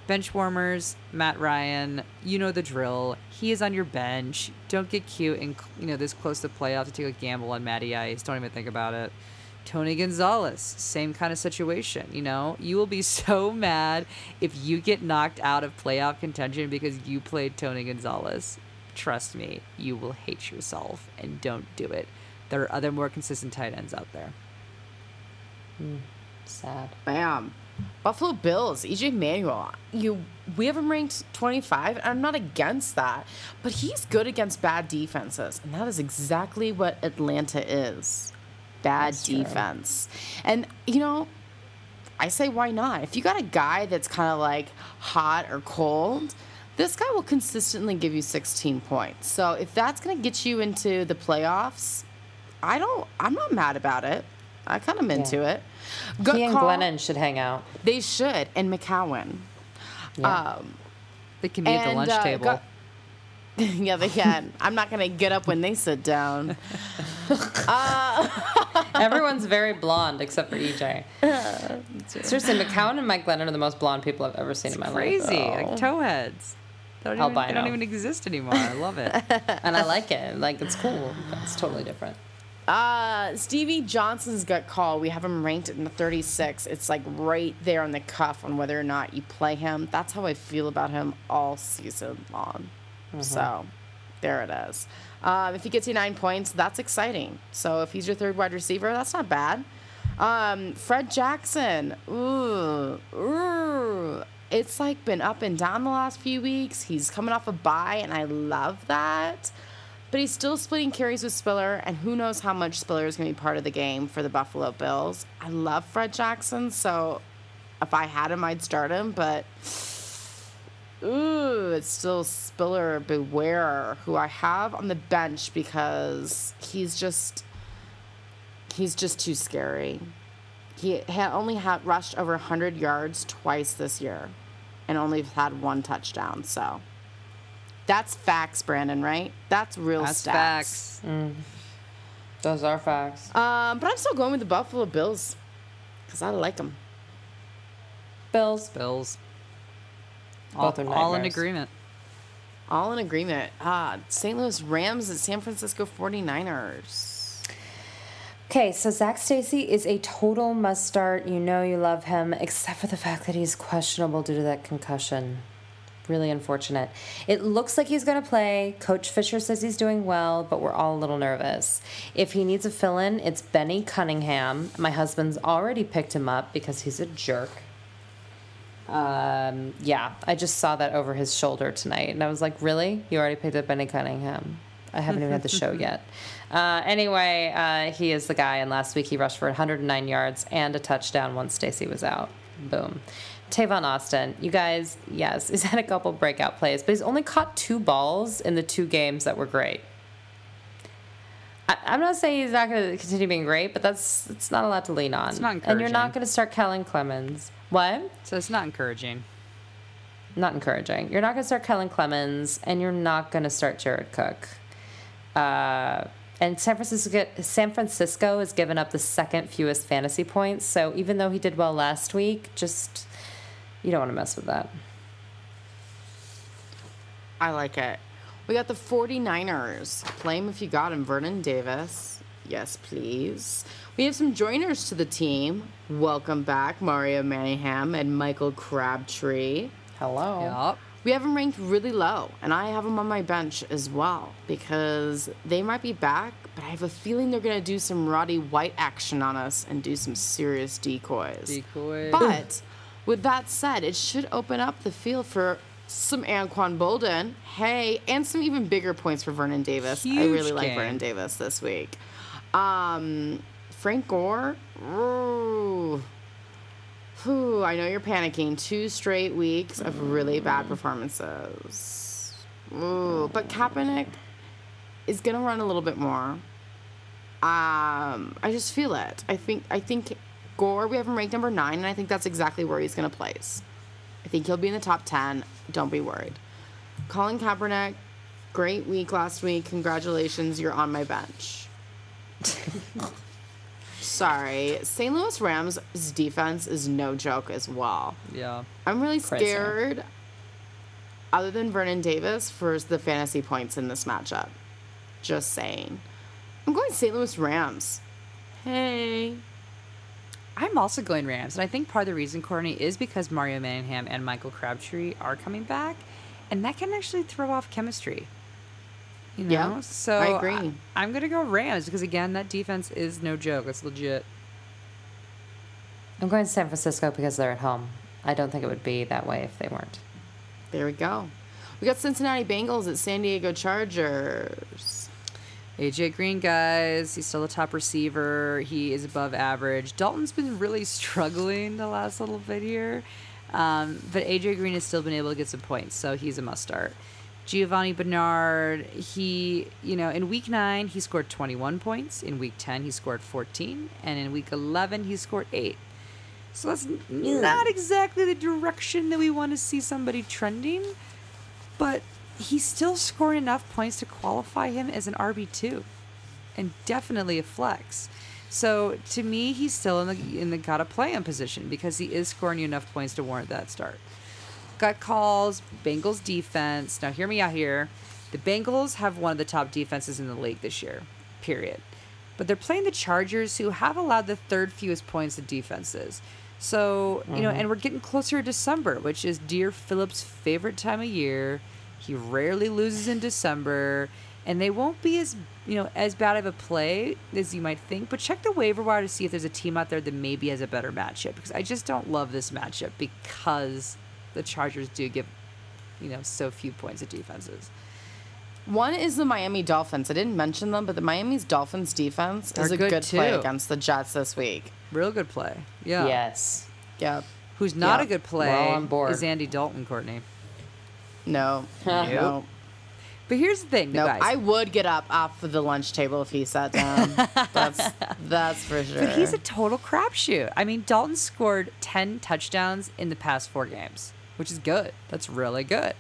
Bench warmers, Matt Ryan, you know the drill. He is on your bench. Don't get cute and you know this close to playoff to take a gamble on Matty Ice. Don't even think about it. Tony Gonzalez, same kind of situation. You know, you will be so mad if you get knocked out of playoff contention because you played Tony Gonzalez. trust me, you will hate yourself and don't do it. There are other more consistent tight ends out there. Hmm. Sad. Bam. Buffalo Bills, EJ Manuel. You we have him ranked 25. and I'm not against that, but he's good against bad defenses, and that is exactly what Atlanta is. Bad That's true. defense. And you know, I say why not? If you got a guy that's kind of like hot or cold, this guy will consistently give you 16 points. So if that's going to get you into the playoffs, I don't I'm not mad about it. I kind of into Yeah. it. Good he and call. Glennon should hang out. They should, and McCown. Yeah. Um, They can be at the lunch uh, table. go- yeah, they can. I'm not gonna get up when they sit down. Everyone's very blonde except for EJ. Seriously, McCown and Mike Glennon are the most blonde people I've ever seen in my Crazy, life. Crazy, like towheads. They don't, even, they don't even exist anymore. I love it. And I like it. Like, it's cool. It's totally different. Uh, Stevie Johnson's gut call. We have him ranked in the 36. It's like right there on the cuff on whether or not you play him. That's how I feel about him all season long. So, there it is. Um, if he gets you nine points, that's exciting. So if he's your third wide receiver, that's not bad. Um, Fred Jackson. Ooh, ooh. It's like been up and down the last few weeks. He's coming off a bye, and I love that. But he's still splitting carries with Spiller, and who knows how much Spiller is going to be part of the game for the Buffalo Bills. I love Fred Jackson, so if I had him, I'd start him, but ooh, it's still Spiller Beware, who I have on the bench because he's just he's just too scary. He ha- only had rushed over 100 yards twice this year and only had one touchdown, so that's facts, Brandon, right? That's real That's stats. facts. Those are facts. Um, but I'm still going with the Buffalo Bills because I like them. Bills. Bills. All, Both are all in agreement. All in agreement. Ah, St. Louis Rams and San Francisco 49ers. Okay, so Zac Stacy is a total must start. You know you love him, except for the fact that he's questionable due to that concussion. Really unfortunate. It looks like he's going to play. Coach Fisher says he's doing well, but we're all a little nervous. If he needs a fill in, it's Benny Cunningham. My husband's already picked him up because he's a jerk. Um, yeah, I just saw that over his shoulder tonight, and I was like, "Really? You already picked up Benny Cunningham? I haven't even had the show yet." Uh, anyway, uh, he is the guy, and last week he rushed for 109 yards and a touchdown once Stacy was out. Boom. Tavon Austin, you guys, yes, he's had a couple breakout plays, but he's only caught two balls in the two games that were great. I, I'm not saying he's not going to continue being great, but that's it's not a lot to lean on. It's not encouraging. and you're not going to start Kellen Clemens. What? So it's not encouraging. not encouraging. You're not going to start Kellen Clemens, and you're not going to start Jared Cook. Uh, and San Francisco, San Francisco has given up the second fewest fantasy points. So even though he did well last week, just you don't want to mess with that. I like it. We got the 49ers. Play him if you got him. Vernon Davis. Yes, please. We have some joiners to the team. Welcome back, Mario Manningham and Michael Crabtree. Hello. Yup. We have them ranked really low, and I have them on my bench as well because they might be back, but I have a feeling they're going to do some Roddy White action on us and do some serious decoys. Decoys. But with that said, it should open up the field for some Anquan Boldin. Hey, and some even bigger points for Vernon Davis. I Huge really like. Vernon Davis this week. Um, Frank Gore. Ooh. Whew, I know you're panicking. Two straight weeks of really bad performances. Ooh, but Kaepernick is gonna run a little bit more. Um, I just feel it. I think I think Gore we have him ranked number nine, and I think that's exactly where he's gonna place. I think he'll be in the top ten. Don't be worried. Colin Kaepernick, great week last week. Congratulations, you're on my bench. Sorry, St. Louis Rams' defense is no joke as well. Yeah. I'm really Crazy. scared, other than Vernon Davis, for the fantasy points in this matchup. Just saying. I'm going St. Louis Rams. Hey. I'm also going Rams, and I think part of the reason, Courtney, is because Mario Manningham and Michael Crabtree are coming back, and that can actually throw off chemistry. You know, Yeah, so I agree. I, am gonna go Rams because again, that defense is no joke. It's legit. I'm going to San Francisco because they're at home. I don't think it would be that way if they weren't. There we go. We got Cincinnati Bengals at San Diego Chargers. AJ Green, guys, he's still a top receiver. He is above average. Dalton's been really struggling the last little bit here, um, but AJ Green has still been able to get some points, so he's a must start. Giovani Bernard, he, you know, in week nine, he scored 21 points. In week 10, he scored 14. And in week 11, he scored eight. So that's not exactly the direction that we want to see somebody trending, but he's still scoring enough points to qualify him as an RB2 and definitely a flex. So to me, he's still in the in the gotta play him position because he is scoring you enough points to warrant that start. Got calls, Bengals defense. Now hear me out here. The Bengals have one of the top defenses in the league this year. Period. But they're playing the Chargers who have allowed the third fewest points to defenses. So, you know, mm-hmm. and we're getting closer to December, which is dear Philip's favorite time of year. He rarely loses in December, and they won't be as you know as bad of a play as you might think. But check the waiver wire to see if there's a team out there that maybe has a better matchup because I just don't love this matchup because the Chargers do give you know so few points of defenses. One is the Miami Dolphins. I didn't mention them, but the Miami's Dolphins defense They're is a good, good, play against the Jets this week. Real good play, yeah. Yes. Yep. Who's not Yeah. a good play We're all on board. is Andy Dalton, Courtney. No. no. But here's the thing, No. guys. I would get up off of the lunch table if he sat down. that's that's for sure. But he's a total crapshoot. I mean, Dalton scored 10 touchdowns in the past four games, which is good. That's really good.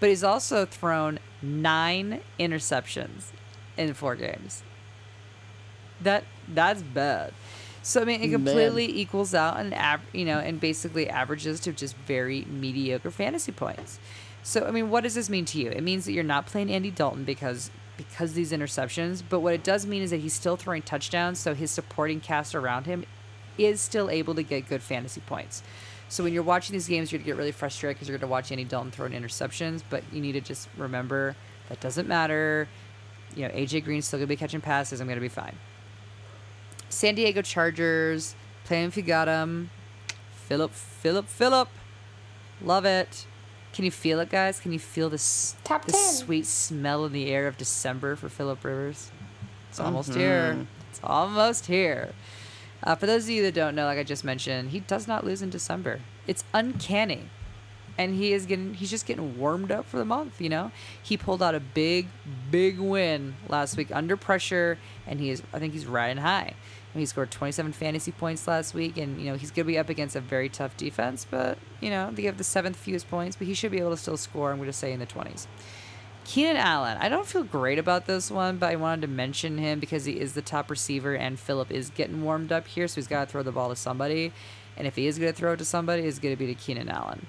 But he's also thrown nine interceptions in four games. That that's bad. So I mean, it Man. completely equals out and av- you know, and basically averages to just very mediocre fantasy points. So I mean, what does this mean to you? It means that you're not playing Andy Dalton because because these interceptions, but what it does mean is that he's still throwing touchdowns, so his supporting cast around him is still able to get good fantasy points. So when you're watching these games, you're gonna get really frustrated because you're gonna watch Andy Dalton throwing interceptions, but you need to just remember that doesn't matter. You know, AJ Green's still gonna be catching passes. I'm gonna be fine. San Diego Chargers, playing if you got him. Philip, Philip, Philip. Love it. Can you feel it, guys? Can you feel this Top the 10. sweet smell in the air of December for Philip Rivers? It's almost here. It's almost here. Uh, for those of you that don't know, like I just mentioned, he does not lose in December. It's uncanny, and he is getting he's just getting warmed up for the month. You know, he pulled out a big, big win last week under pressure, and he is I think he's riding high. He scored 27 fantasy points last week, and you know he's gonna be up against a very tough defense, but you know they have the seventh fewest points, but he should be able to still score. I'm gonna say in the 20s. Keenan Allen. I don't feel great about this one, but I wanted to mention him because he is the top receiver and Philip is getting warmed up here, so he's got to throw the ball to somebody. And if he is going to throw it to somebody, it's going to be to Keenan Allen.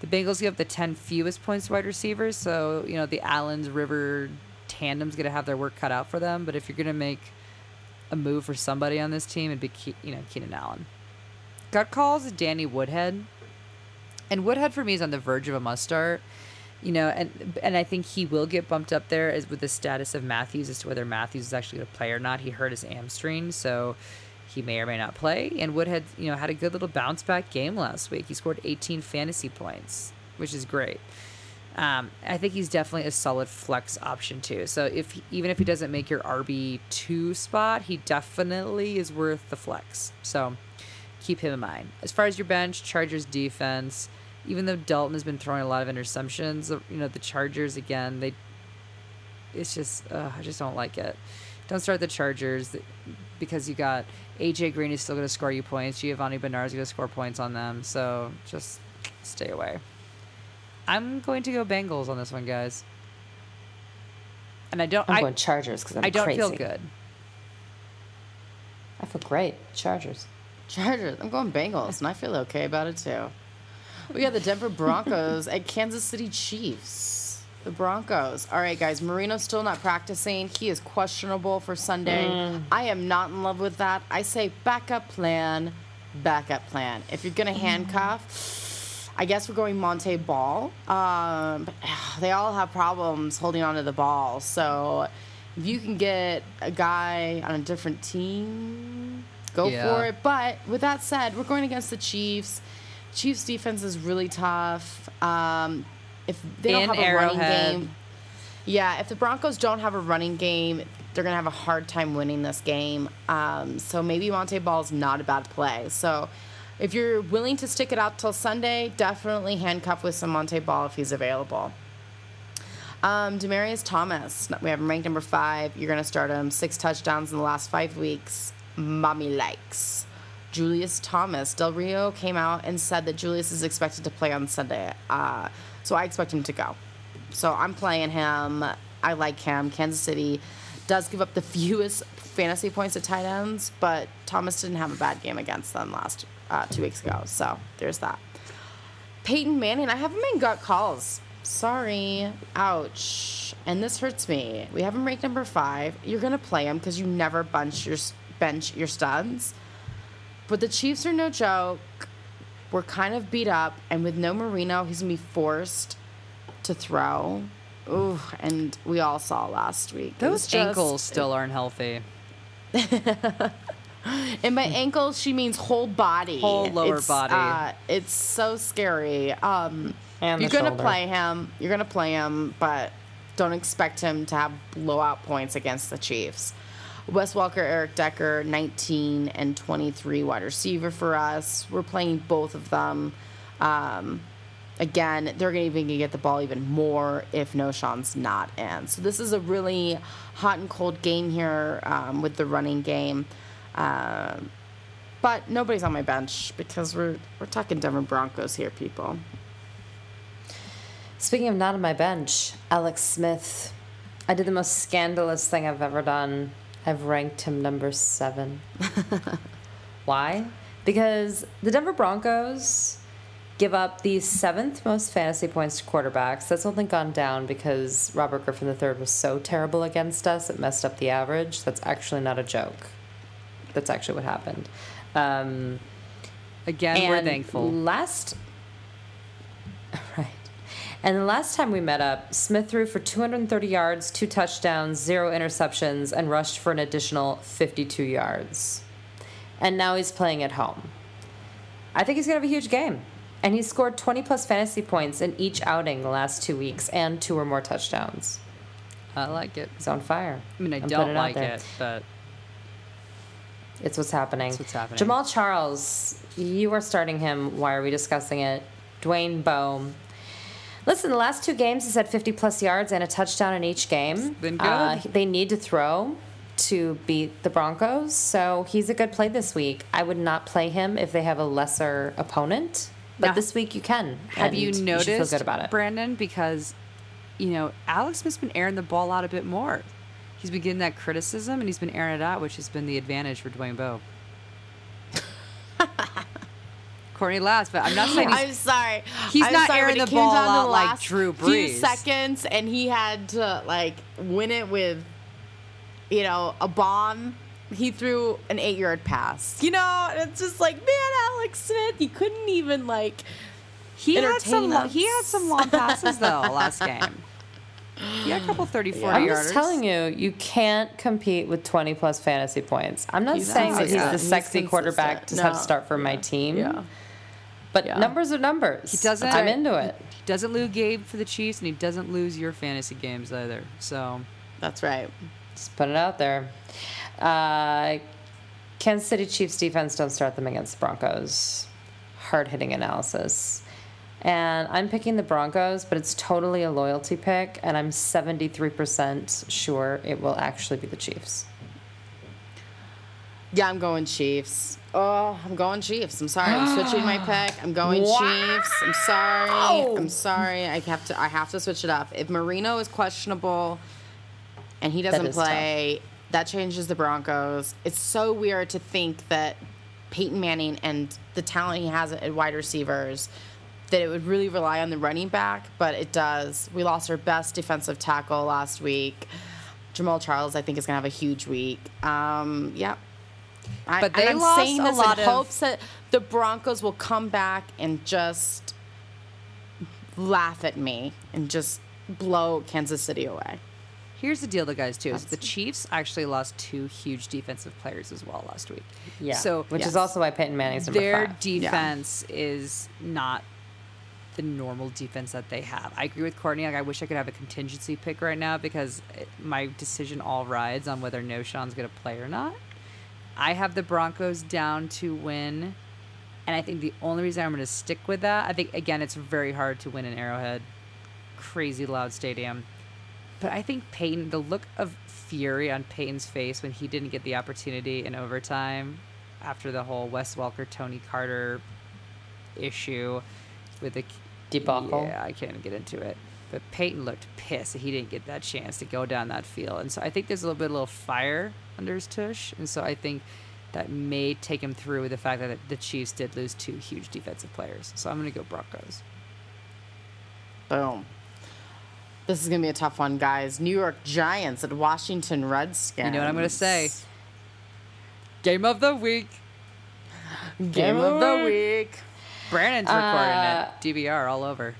The Bengals give the 10 fewest points to wide receivers, so, you know, the Allens River tandem's going to have their work cut out for them. But if you're going to make a move for somebody on this team, it'd be, Ke- you know, Keenan Allen. Gut calls Danny Woodhead. And Woodhead for me is on the verge of a must start you know, and and I think he will get bumped up there as with the status of Mathews as to whether Mathews is actually going to play or not. He hurt his hamstring, so he may or may not play. And Woodhead, you know, had a good little bounce back game last week. He scored 18 fantasy points, which is great. Um, I think he's definitely a solid flex option too. So if even if he doesn't make your RB two spot, he definitely is worth the flex. So keep him in mind. As far as your bench, Chargers defense, even though Dalton has been throwing a lot of interceptions, you know the Chargers again, they it's just uh, I just don't like it. Don't start the Chargers because you got AJ Green is still going to score you points. Giovani Bernard is going to score points on them. So just stay away. I'm going to go Bengals on this one, guys. And I don't. I'm I, going Chargers because I'm I don't crazy. feel good. I feel great. Chargers. Chargers. I'm going Bengals, and I feel okay about it too. We got the Denver Broncos at Kansas City Chiefs. The Broncos. All right, guys. Moreno's still not practicing. He is questionable for Sunday. Mm. I am not in love with that. I say backup plan, backup plan. If you're gonna mm. handcuff, I guess we're going Montee Ball. Um, they all have problems holding on to the ball. So if you can get a guy on a different team, go Yeah. for it. But with that said, we're going against the Chiefs. Chiefs defense is really tough. Um, if they don't In have a running game, yeah, if the Broncos don't have a running game, they're gonna have a hard time winning this game. Um, so maybe Montee Ball is not a bad play. So if you're willing to stick it out till Sunday, definitely handcuff with some Montee Ball if he's available. Um, Demaryius Thomas, we have him ranked number five. You're gonna start him six touchdowns in the last five weeks. Mommy likes. Julius Thomas. Del Rio came out and said that Julius is expected to play on Sunday. Uh, so I expect him to go. So I'm playing him. I like him. Kansas City does give up the fewest fantasy points to tight ends, but Thomas didn't have a bad game against them last uh, two weeks ago. So there's that. Peyton Manning, I have him in gut calls. Sorry. Ouch. And this hurts me. We have him ranked number five. You're going to play him because you never bunch your, bench your studs. But the Chiefs are no joke. We're kind of beat up. And with no Moreno, he's to be forced to throw. Ooh, and we all saw last week. Those just- ankles still aren't healthy. And by ankles, she means whole body. Whole lower It's, body. Uh, it's so scary. Um, And you're gonna play him. You're gonna play him, but don't expect him to have blowout points against the Chiefs. Wes Welker, Eric Decker, 19 and 23 wide receiver for us. We're playing both of them. Um, again, they're gonna even get the ball even more if Knowshon's not in. So this is a really hot and cold game here um, with the running game. Um, but nobody's on my bench because we're we're talking Denver Broncos here, people. Speaking of not on my bench, Alex Smith. I did the most scandalous thing I've ever done. I've ranked him number seven. Why? Because the Denver Broncos give up the seventh most fantasy points to quarterbacks. That's only gone down because Robert Griffin III was so terrible against us, it messed up the average. That's actually not a joke. That's actually what happened. Um, Again, we're thankful. Last, right, and the last time we met up, Smith threw for 230 yards, two touchdowns, zero interceptions, and rushed for an additional 52 yards. And now he's playing at home. I think he's gonna have a huge game, and he's scored 20 plus fantasy points in each outing the last two weeks, and two or more touchdowns. I like it. He's on fire. I mean, I I'm don't it like it, but It's what's happening. It's what's happening. Jamaal Charles, you are starting him. Why are we discussing it? Dwayne Bowe. Listen, the last two games he's had 50 plus yards and a touchdown in each game. been Uh, they need to throw to beat the Broncos, so he's a good play this week. I would not play him if they have a lesser opponent, but Now, this week you can. have you noticed, feel good about it. Brandon? Because, you know, Alex Smith's been airing the ball out a bit more. He's been getting that criticism, and he's been airing it out, which has been the advantage for Dwayne Bowe. Courtney laughs, but I'm not saying he's I'm sorry. He's I'm not sorry, airing the ball out the like Drew Few seconds, and he had to like win it with, you know, a bomb. He threw an eight-yard pass. You know, it's just like, man, Alex Smith, he couldn't even like. He had some. us. He had some long passes though last game. Had a couple 30, 40 I'm yarders. just telling you, you can't compete with 20 plus fantasy points. I'm not He's saying that he's consistent. the He's sexy quarterback to consistent. have No. to start for my team. Yeah. But Yeah. numbers are numbers. He doesn't- I'm into it. He doesn't lose Gabe for the Chiefs, and he doesn't lose your fantasy games either. So That's right. Just put it out there. Uh, Kansas City Chiefs defense don't start them against the Broncos. Hard hitting analysis. And I'm picking the Broncos, but it's totally a loyalty pick, and I'm 73% sure it will actually be the Chiefs. Yeah, I'm going Chiefs. Oh, I'm going Chiefs. I'm sorry. I'm switching my pick. I'm going Chiefs. I'm sorry. Oh! I'm sorry. I have to. I have to switch it up. If Moreno is questionable, and he doesn't is play, that changes the Broncos. It's so weird to think that Peyton Manning and the talent he has at wide receivers, that it would really rely on the running back, but it does. We lost our best defensive tackle last week. Jamaal Charles, I think, is gonna have a huge week. Um, yeah. I, But they and I'm lost saying a lot in of- hopes that the Broncos will come back and just laugh at me and just blow Kansas City away. Here's the deal, though, guys. Too is the Chiefs actually lost two huge defensive players as well last week. Yeah. So which yes. is also why Peyton Manning's number their five. defense is not the normal defense that they have. I agree with Courtney. Like, I wish I could have a contingency pick right now because my decision all rides on whether Knowshon's going to play or not. I have the Broncos down to win, and I think the only reason I'm going to stick with that, I think again, it's very hard to win in Arrowhead, crazy loud stadium. But I think Peyton, the look of fury on Peyton's face when he didn't get the opportunity in overtime after the whole Wes Welker, Tony Carter issue with the Debacle. Yeah, I can't get into it. But Peyton looked pissed that he didn't get that chance to go down that field. And so I think there's a little bit of little fire under his tush. And so I think that may take him through with the fact that the Chiefs did lose two huge defensive players. So I'm going to go Broncos. Boom. This is gonna be a tough one, guys. New York Giants at Washington Redskins. You know what I'm going to say? Game of the week. Game of the week. Brandon's recording it. Uh, DVR all over.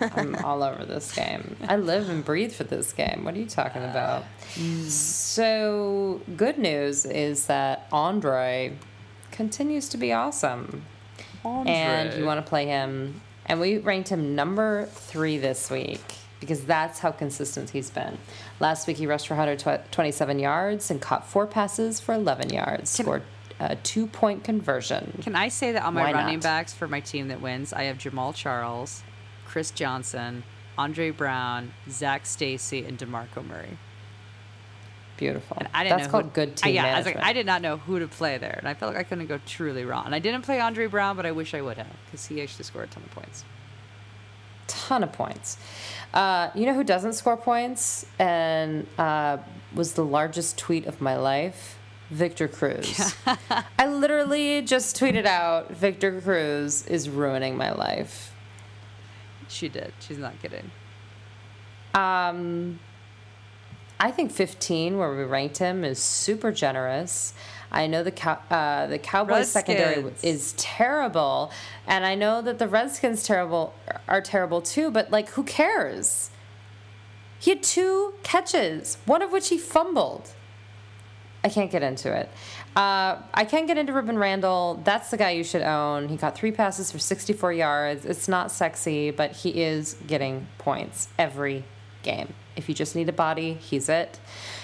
I'm all over this game. I live and breathe for this game. What are you talking about? So, good news is that Andre continues to be awesome. Andre. And you want to play him. And we ranked him number three this week because that's how consistent he's been. Last week, he rushed for 127 yards and caught four passes for 11 yards, scored a two point conversion. Can I say that on my Why running not? backs for my team that wins, I have Jamaal Charles, Chris Johnson, Andre Brown, Zac Stacy, and Demarco Murray. Beautiful. And I didn't that's know called who, good I- team yeah, I was like, I did not know who to play there, and I felt like I couldn't go truly wrong. And I didn't play Andre Brown, but I wish I would have because he actually scored a ton of points. ton of points. Uh, you know who doesn't score points and uh, was the largest tweet of my life? Victor Cruz. I literally just tweeted out Victor Cruz is ruining my life. She did. She's not kidding. Um, I think 15, where we ranked him, is super generous. I know the cow, uh, the Cowboys secondary is terrible, and I know that the Redskins terrible are terrible too. But like, who cares? He had two catches, one of which he fumbled. I can't get into it. Uh, I can't get into Rueben Randle. That's the guy you should own. He got three passes for 64 yards. It's not sexy, but he is getting points every game. If you just need a body, he's it.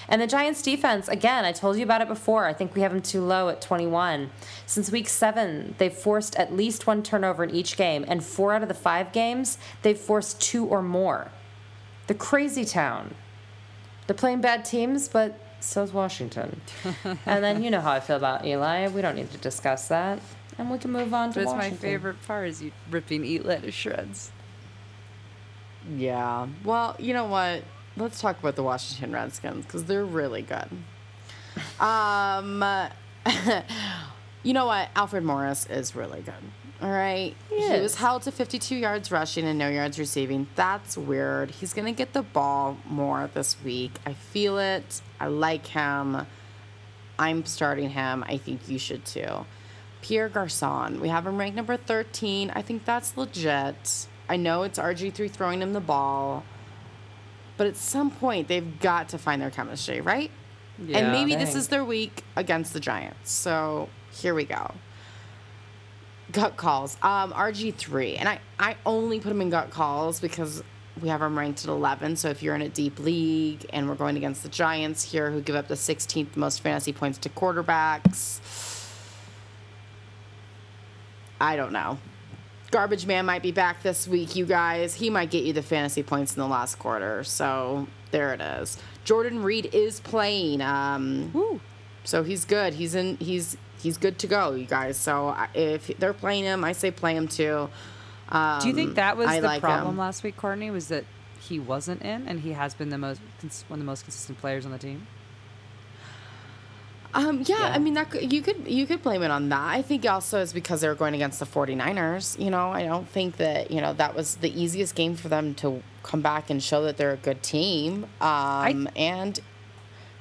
And the Giants defense, again, I told you about it before. I think we have him too low at 21. Since week seven, they've forced at least one turnover in each game, and four out of the five games, they've forced two or more. The crazy town. They're playing bad teams, but so's Washington. and then you know how I feel about Eli. We don't need to discuss that. And we can move on to But it's my favorite part is you ripping Eatlet to shreds. Yeah. Well, you know what? Let's talk about the Washington Redskins because they're really good. Um, you know what? Alfred Morris is really good. All right. He He, was held to 52 yards rushing and no yards receiving. That's weird. He's going to get the ball more this week. I feel it. I like him. I'm starting him. I think you should too. Pierre Garcon. We have him ranked number 13. I think that's legit. I know it's RG3 throwing him the ball, but at some point they've got to find their chemistry, right? Yeah. and maybe this is their week against the Giants. So here we go. Gut calls. Um, RG3. And I, I only put him in gut calls because we have him ranked at 11. So if you're in a deep league and we're going against the Giants here, who give up the 16th most fantasy points to quarterbacks, I don't know. Garbage Man might be back this week, you guys. He might get you the fantasy points in the last quarter. So there it is. Jordan Reed is playing. Um, so he's good. He's in. He's he's good to go, you guys. So if they're playing him, I say play him too. Um, Do you think that was I the like problem him. last week, Courtney? Was that he wasn't in, and he has been the most one of the most consistent players on the team? Um, yeah, Yeah. I mean that could, you could you could blame it on that. I think also is because they were going against the 49ers. You know, I don't think that you know that was the easiest game for them to come back and show that they're a good team. Um, and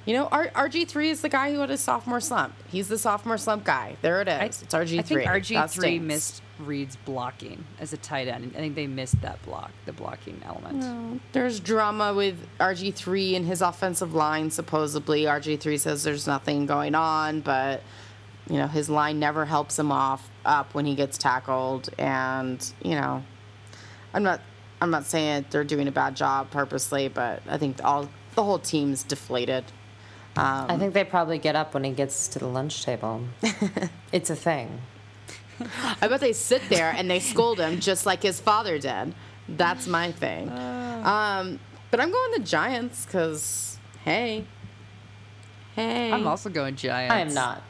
You know, R- RG3 is the guy who had a sophomore slump. He's the sophomore slump guy. There it is. it's RG3. I think RG3 missed Reed's blocking as a tight end. I think they missed that block, the blocking element. There's drama with RG3 and his offensive line, supposedly. RG3 says there's nothing going on, but, you know, his line never helps him off up when he gets tackled. And, you know, I'm not. I'm not saying they're doing a bad job purposely, but I think all the whole team's deflated. I think they probably get up when he gets to the lunch table. it's a thing. I bet they sit there and they scold him just like his father did. That's my thing. Um, but I'm going the Giants because, hey, hey. I'm also going Giants. I am not.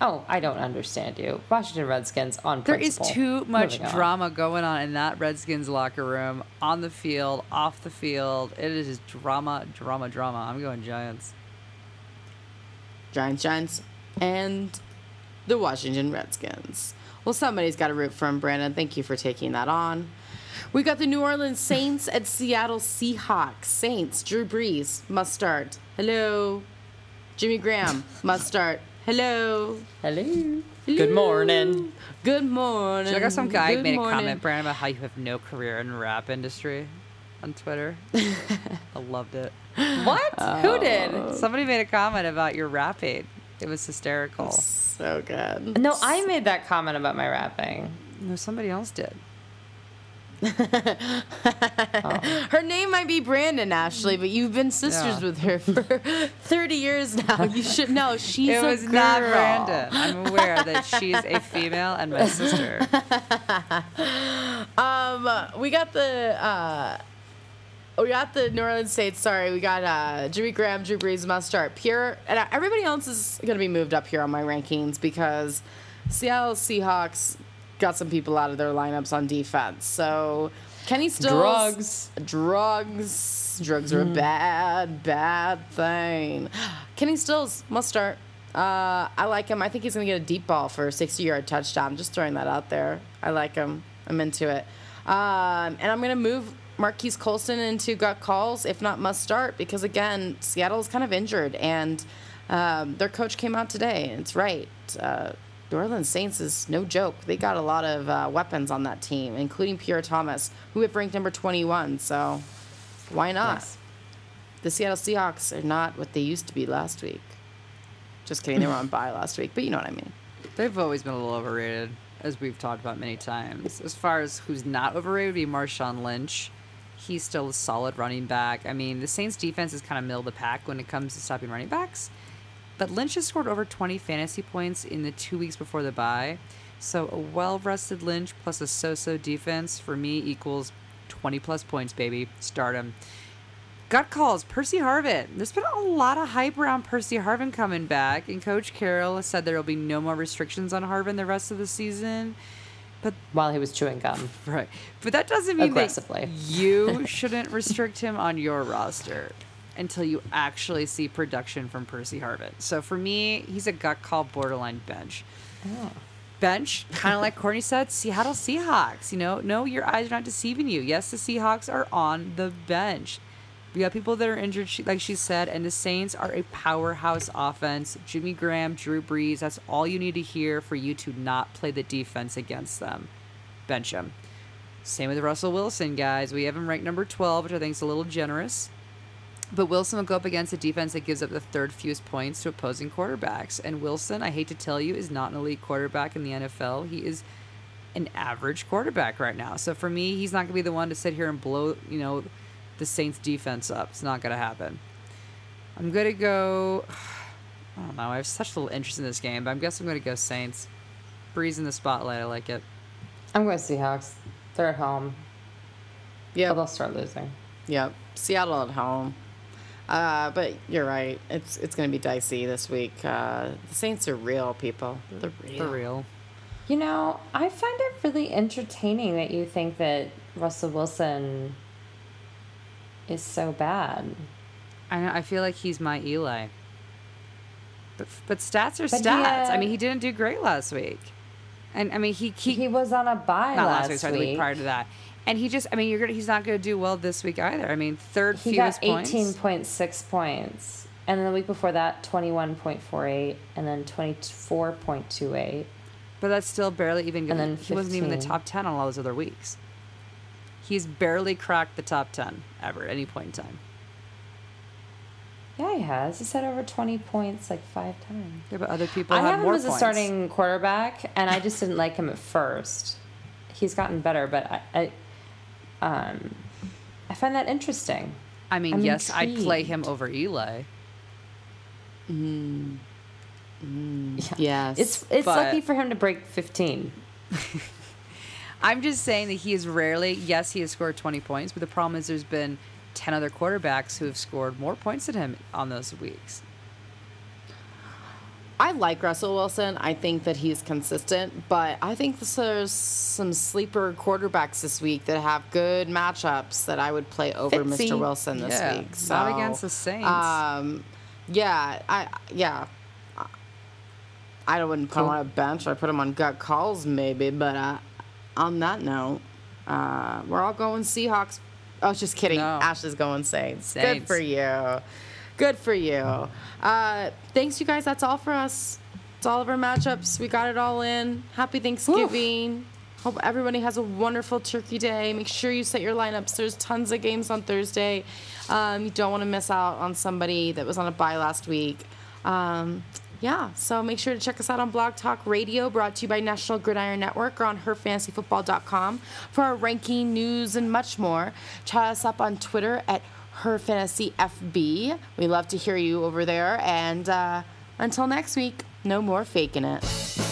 Oh, I don't understand you. Washington Redskins on There is principle. too much Moving on. drama going on in that Redskins locker room, on the field, off the field. It is just drama, drama, drama. I'm going Giants. Giants, Giants, and the Washington Redskins. Well, somebody's got to root for him, Brandon. Thank you for taking that on. We got the New Orleans Saints at Seattle Seahawks. Saints, Drew Brees, must start. Hello. Jimmy Graham, must start. Hello. Hello. Good morning. Good morning. Check out some guy Good made a comment, Brandon, about how you have no career in the rap industry on Twitter. I loved it. What? Who did? Somebody made a comment about your rapping. It was hysterical. So good. No, I made that comment about my rapping. No, somebody else did. Her name might be Brandon Ashley, but you've been sisters Yeah. with her for 30 years now. You should know she's it a was girl. not Brandon. I'm aware that she's a female and my sister. Um, we got the uh, we got the New Orleans Saints. Sorry, we got uh, Jimmy Graham, Drew Brees must start. Pierre and everybody else is gonna be moved up here on my rankings because Seattle Seahawks got some people out of their lineups on defense. So Kenny Stills Drugs. drugs, drugs are a bad, bad thing. Kenny Stills must start. Uh, I like him. I think he's gonna get a deep ball for a 60-yard touchdown. Just throwing that out there. I like him. I'm into it. Um, and I'm gonna move Marques Colston into gut calls, if not must start, because again, Seattle's kind of injured, and um, their coach came out today, and it's right. Uh, New Orleans Saints is no joke. They got a lot of uh, weapons on that team, including Pierre Thomas, who have ranked number 21. So why not? Nice. The Seattle Seahawks are not what they used to be last week. Just kidding, they were on bye last week, but you know what I mean. They've always been a little overrated, as we've talked about many times. As far as who's not overrated, would be Marshawn Lynch. He's still a solid running back. I mean, the Saints defense is kind of middle of the pack when it comes to stopping running backs. But Lynch has scored over 20 fantasy points in the two weeks before the bye. So a well rested Lynch plus a so so defense for me equals 20 plus points, baby. Start him. Gut calls, Percy Harvin. There's been a lot of hype around Percy Harvin coming back, and Coach Carroll said there will be no more restrictions on Harvin the rest of the season. But While he was chewing gum. right, but that doesn't mean that you shouldn't restrict him on your roster until you actually see production from Percy Harvin. So for me, he's a gut call, borderline bench. Oh. Bench, kind of like Courtney said, Seattle Seahawks. You know, no, your eyes are not deceiving you. Yes, the Seahawks are on the bench. We got people that are injured, like she said, and the Saints are a powerhouse offense. Jimmy Graham, Drew Brees, that's all you need to hear for you to not play the defense against them. Bench him. Same with Russell Wilson, guys. We have him ranked number 12, which I think is a little generous. But Wilson will go up against a defense that gives up the third fewest points to opposing quarterbacks. And Wilson, I hate to tell you, is not an elite quarterback in the NFL. He is an average quarterback right now. So for me, he's not going to be the one to sit here and blow, you know, the Saints defense up. It's not going to happen. I'm going to go. I don't know. I have such little interest in this game, but I guess I'm going to go Saints. Breeze in the spotlight. I like it. I'm going Seahawks. They're at home. Yeah. They'll start losing. Yep. Seattle at home. Uh, but you're right. It's it's going to be dicey this week. Uh, the Saints are real people. They're real. For real. You know, I find it really entertaining that you think that Russell Wilson is so bad. I know, I feel like he's my Eli. But but stats are But stats. he, I uh, mean, he didn't do great last week, and I mean he he, He was on a bye not last, last week, sorry, the week. week prior to that, and he just I mean you're gonna he's not gonna do well this week either. I mean third He fewest got points. 18.6 points. And then the week before that, 21.48, and then 24.28. But that's still barely even. And then he wasn't even in the top ten on all those other weeks. He's barely cracked the top ten ever at any point in time. Yeah, he has. He's had over 20 points like five times. Yeah, but other people I have have him more as a starting quarterback, and I just didn't like him at first. He's gotten better, but I, I, um, I find that interesting. I mean, I'm yes, I'd play him over Eli. Yes. It's it's But- lucky for him to break 15. I'm just saying that he is rarely. Yes, he has scored 20 points, but the problem is there's been 10 other quarterbacks who have scored more points than him on those weeks. I like Russell Wilson. I think that he's consistent, but I think there's some sleeper quarterbacks this week that have good matchups that I would play over Fitzy. Mr. Wilson this Yeah, week. So, not against the Saints. Um, yeah, I yeah. I wouldn't put him on a bench. I put him on gut calls maybe, but uh, on that note, uh, we're all going Seahawks. I was just kidding. No. Ashley's going Saints. Good for you. Good for you. Uh, thanks, you guys. That's all for us. It's all of our matchups. We got it all in. Happy Thanksgiving. Hope everybody has a wonderful turkey day. Make sure you set your lineups. There's tons of games on Thursday. Um, you don't want to miss out on somebody that was on a bye last week. Um, yeah, so make sure to check us out on Blog Talk Radio, brought to you by National Gridiron Network, or on herfantasyfootball.com for our ranking, news, and much more. Chat us up on Twitter at herfantasyfb. We love to hear you over there. And uh, until next week, no more faking it.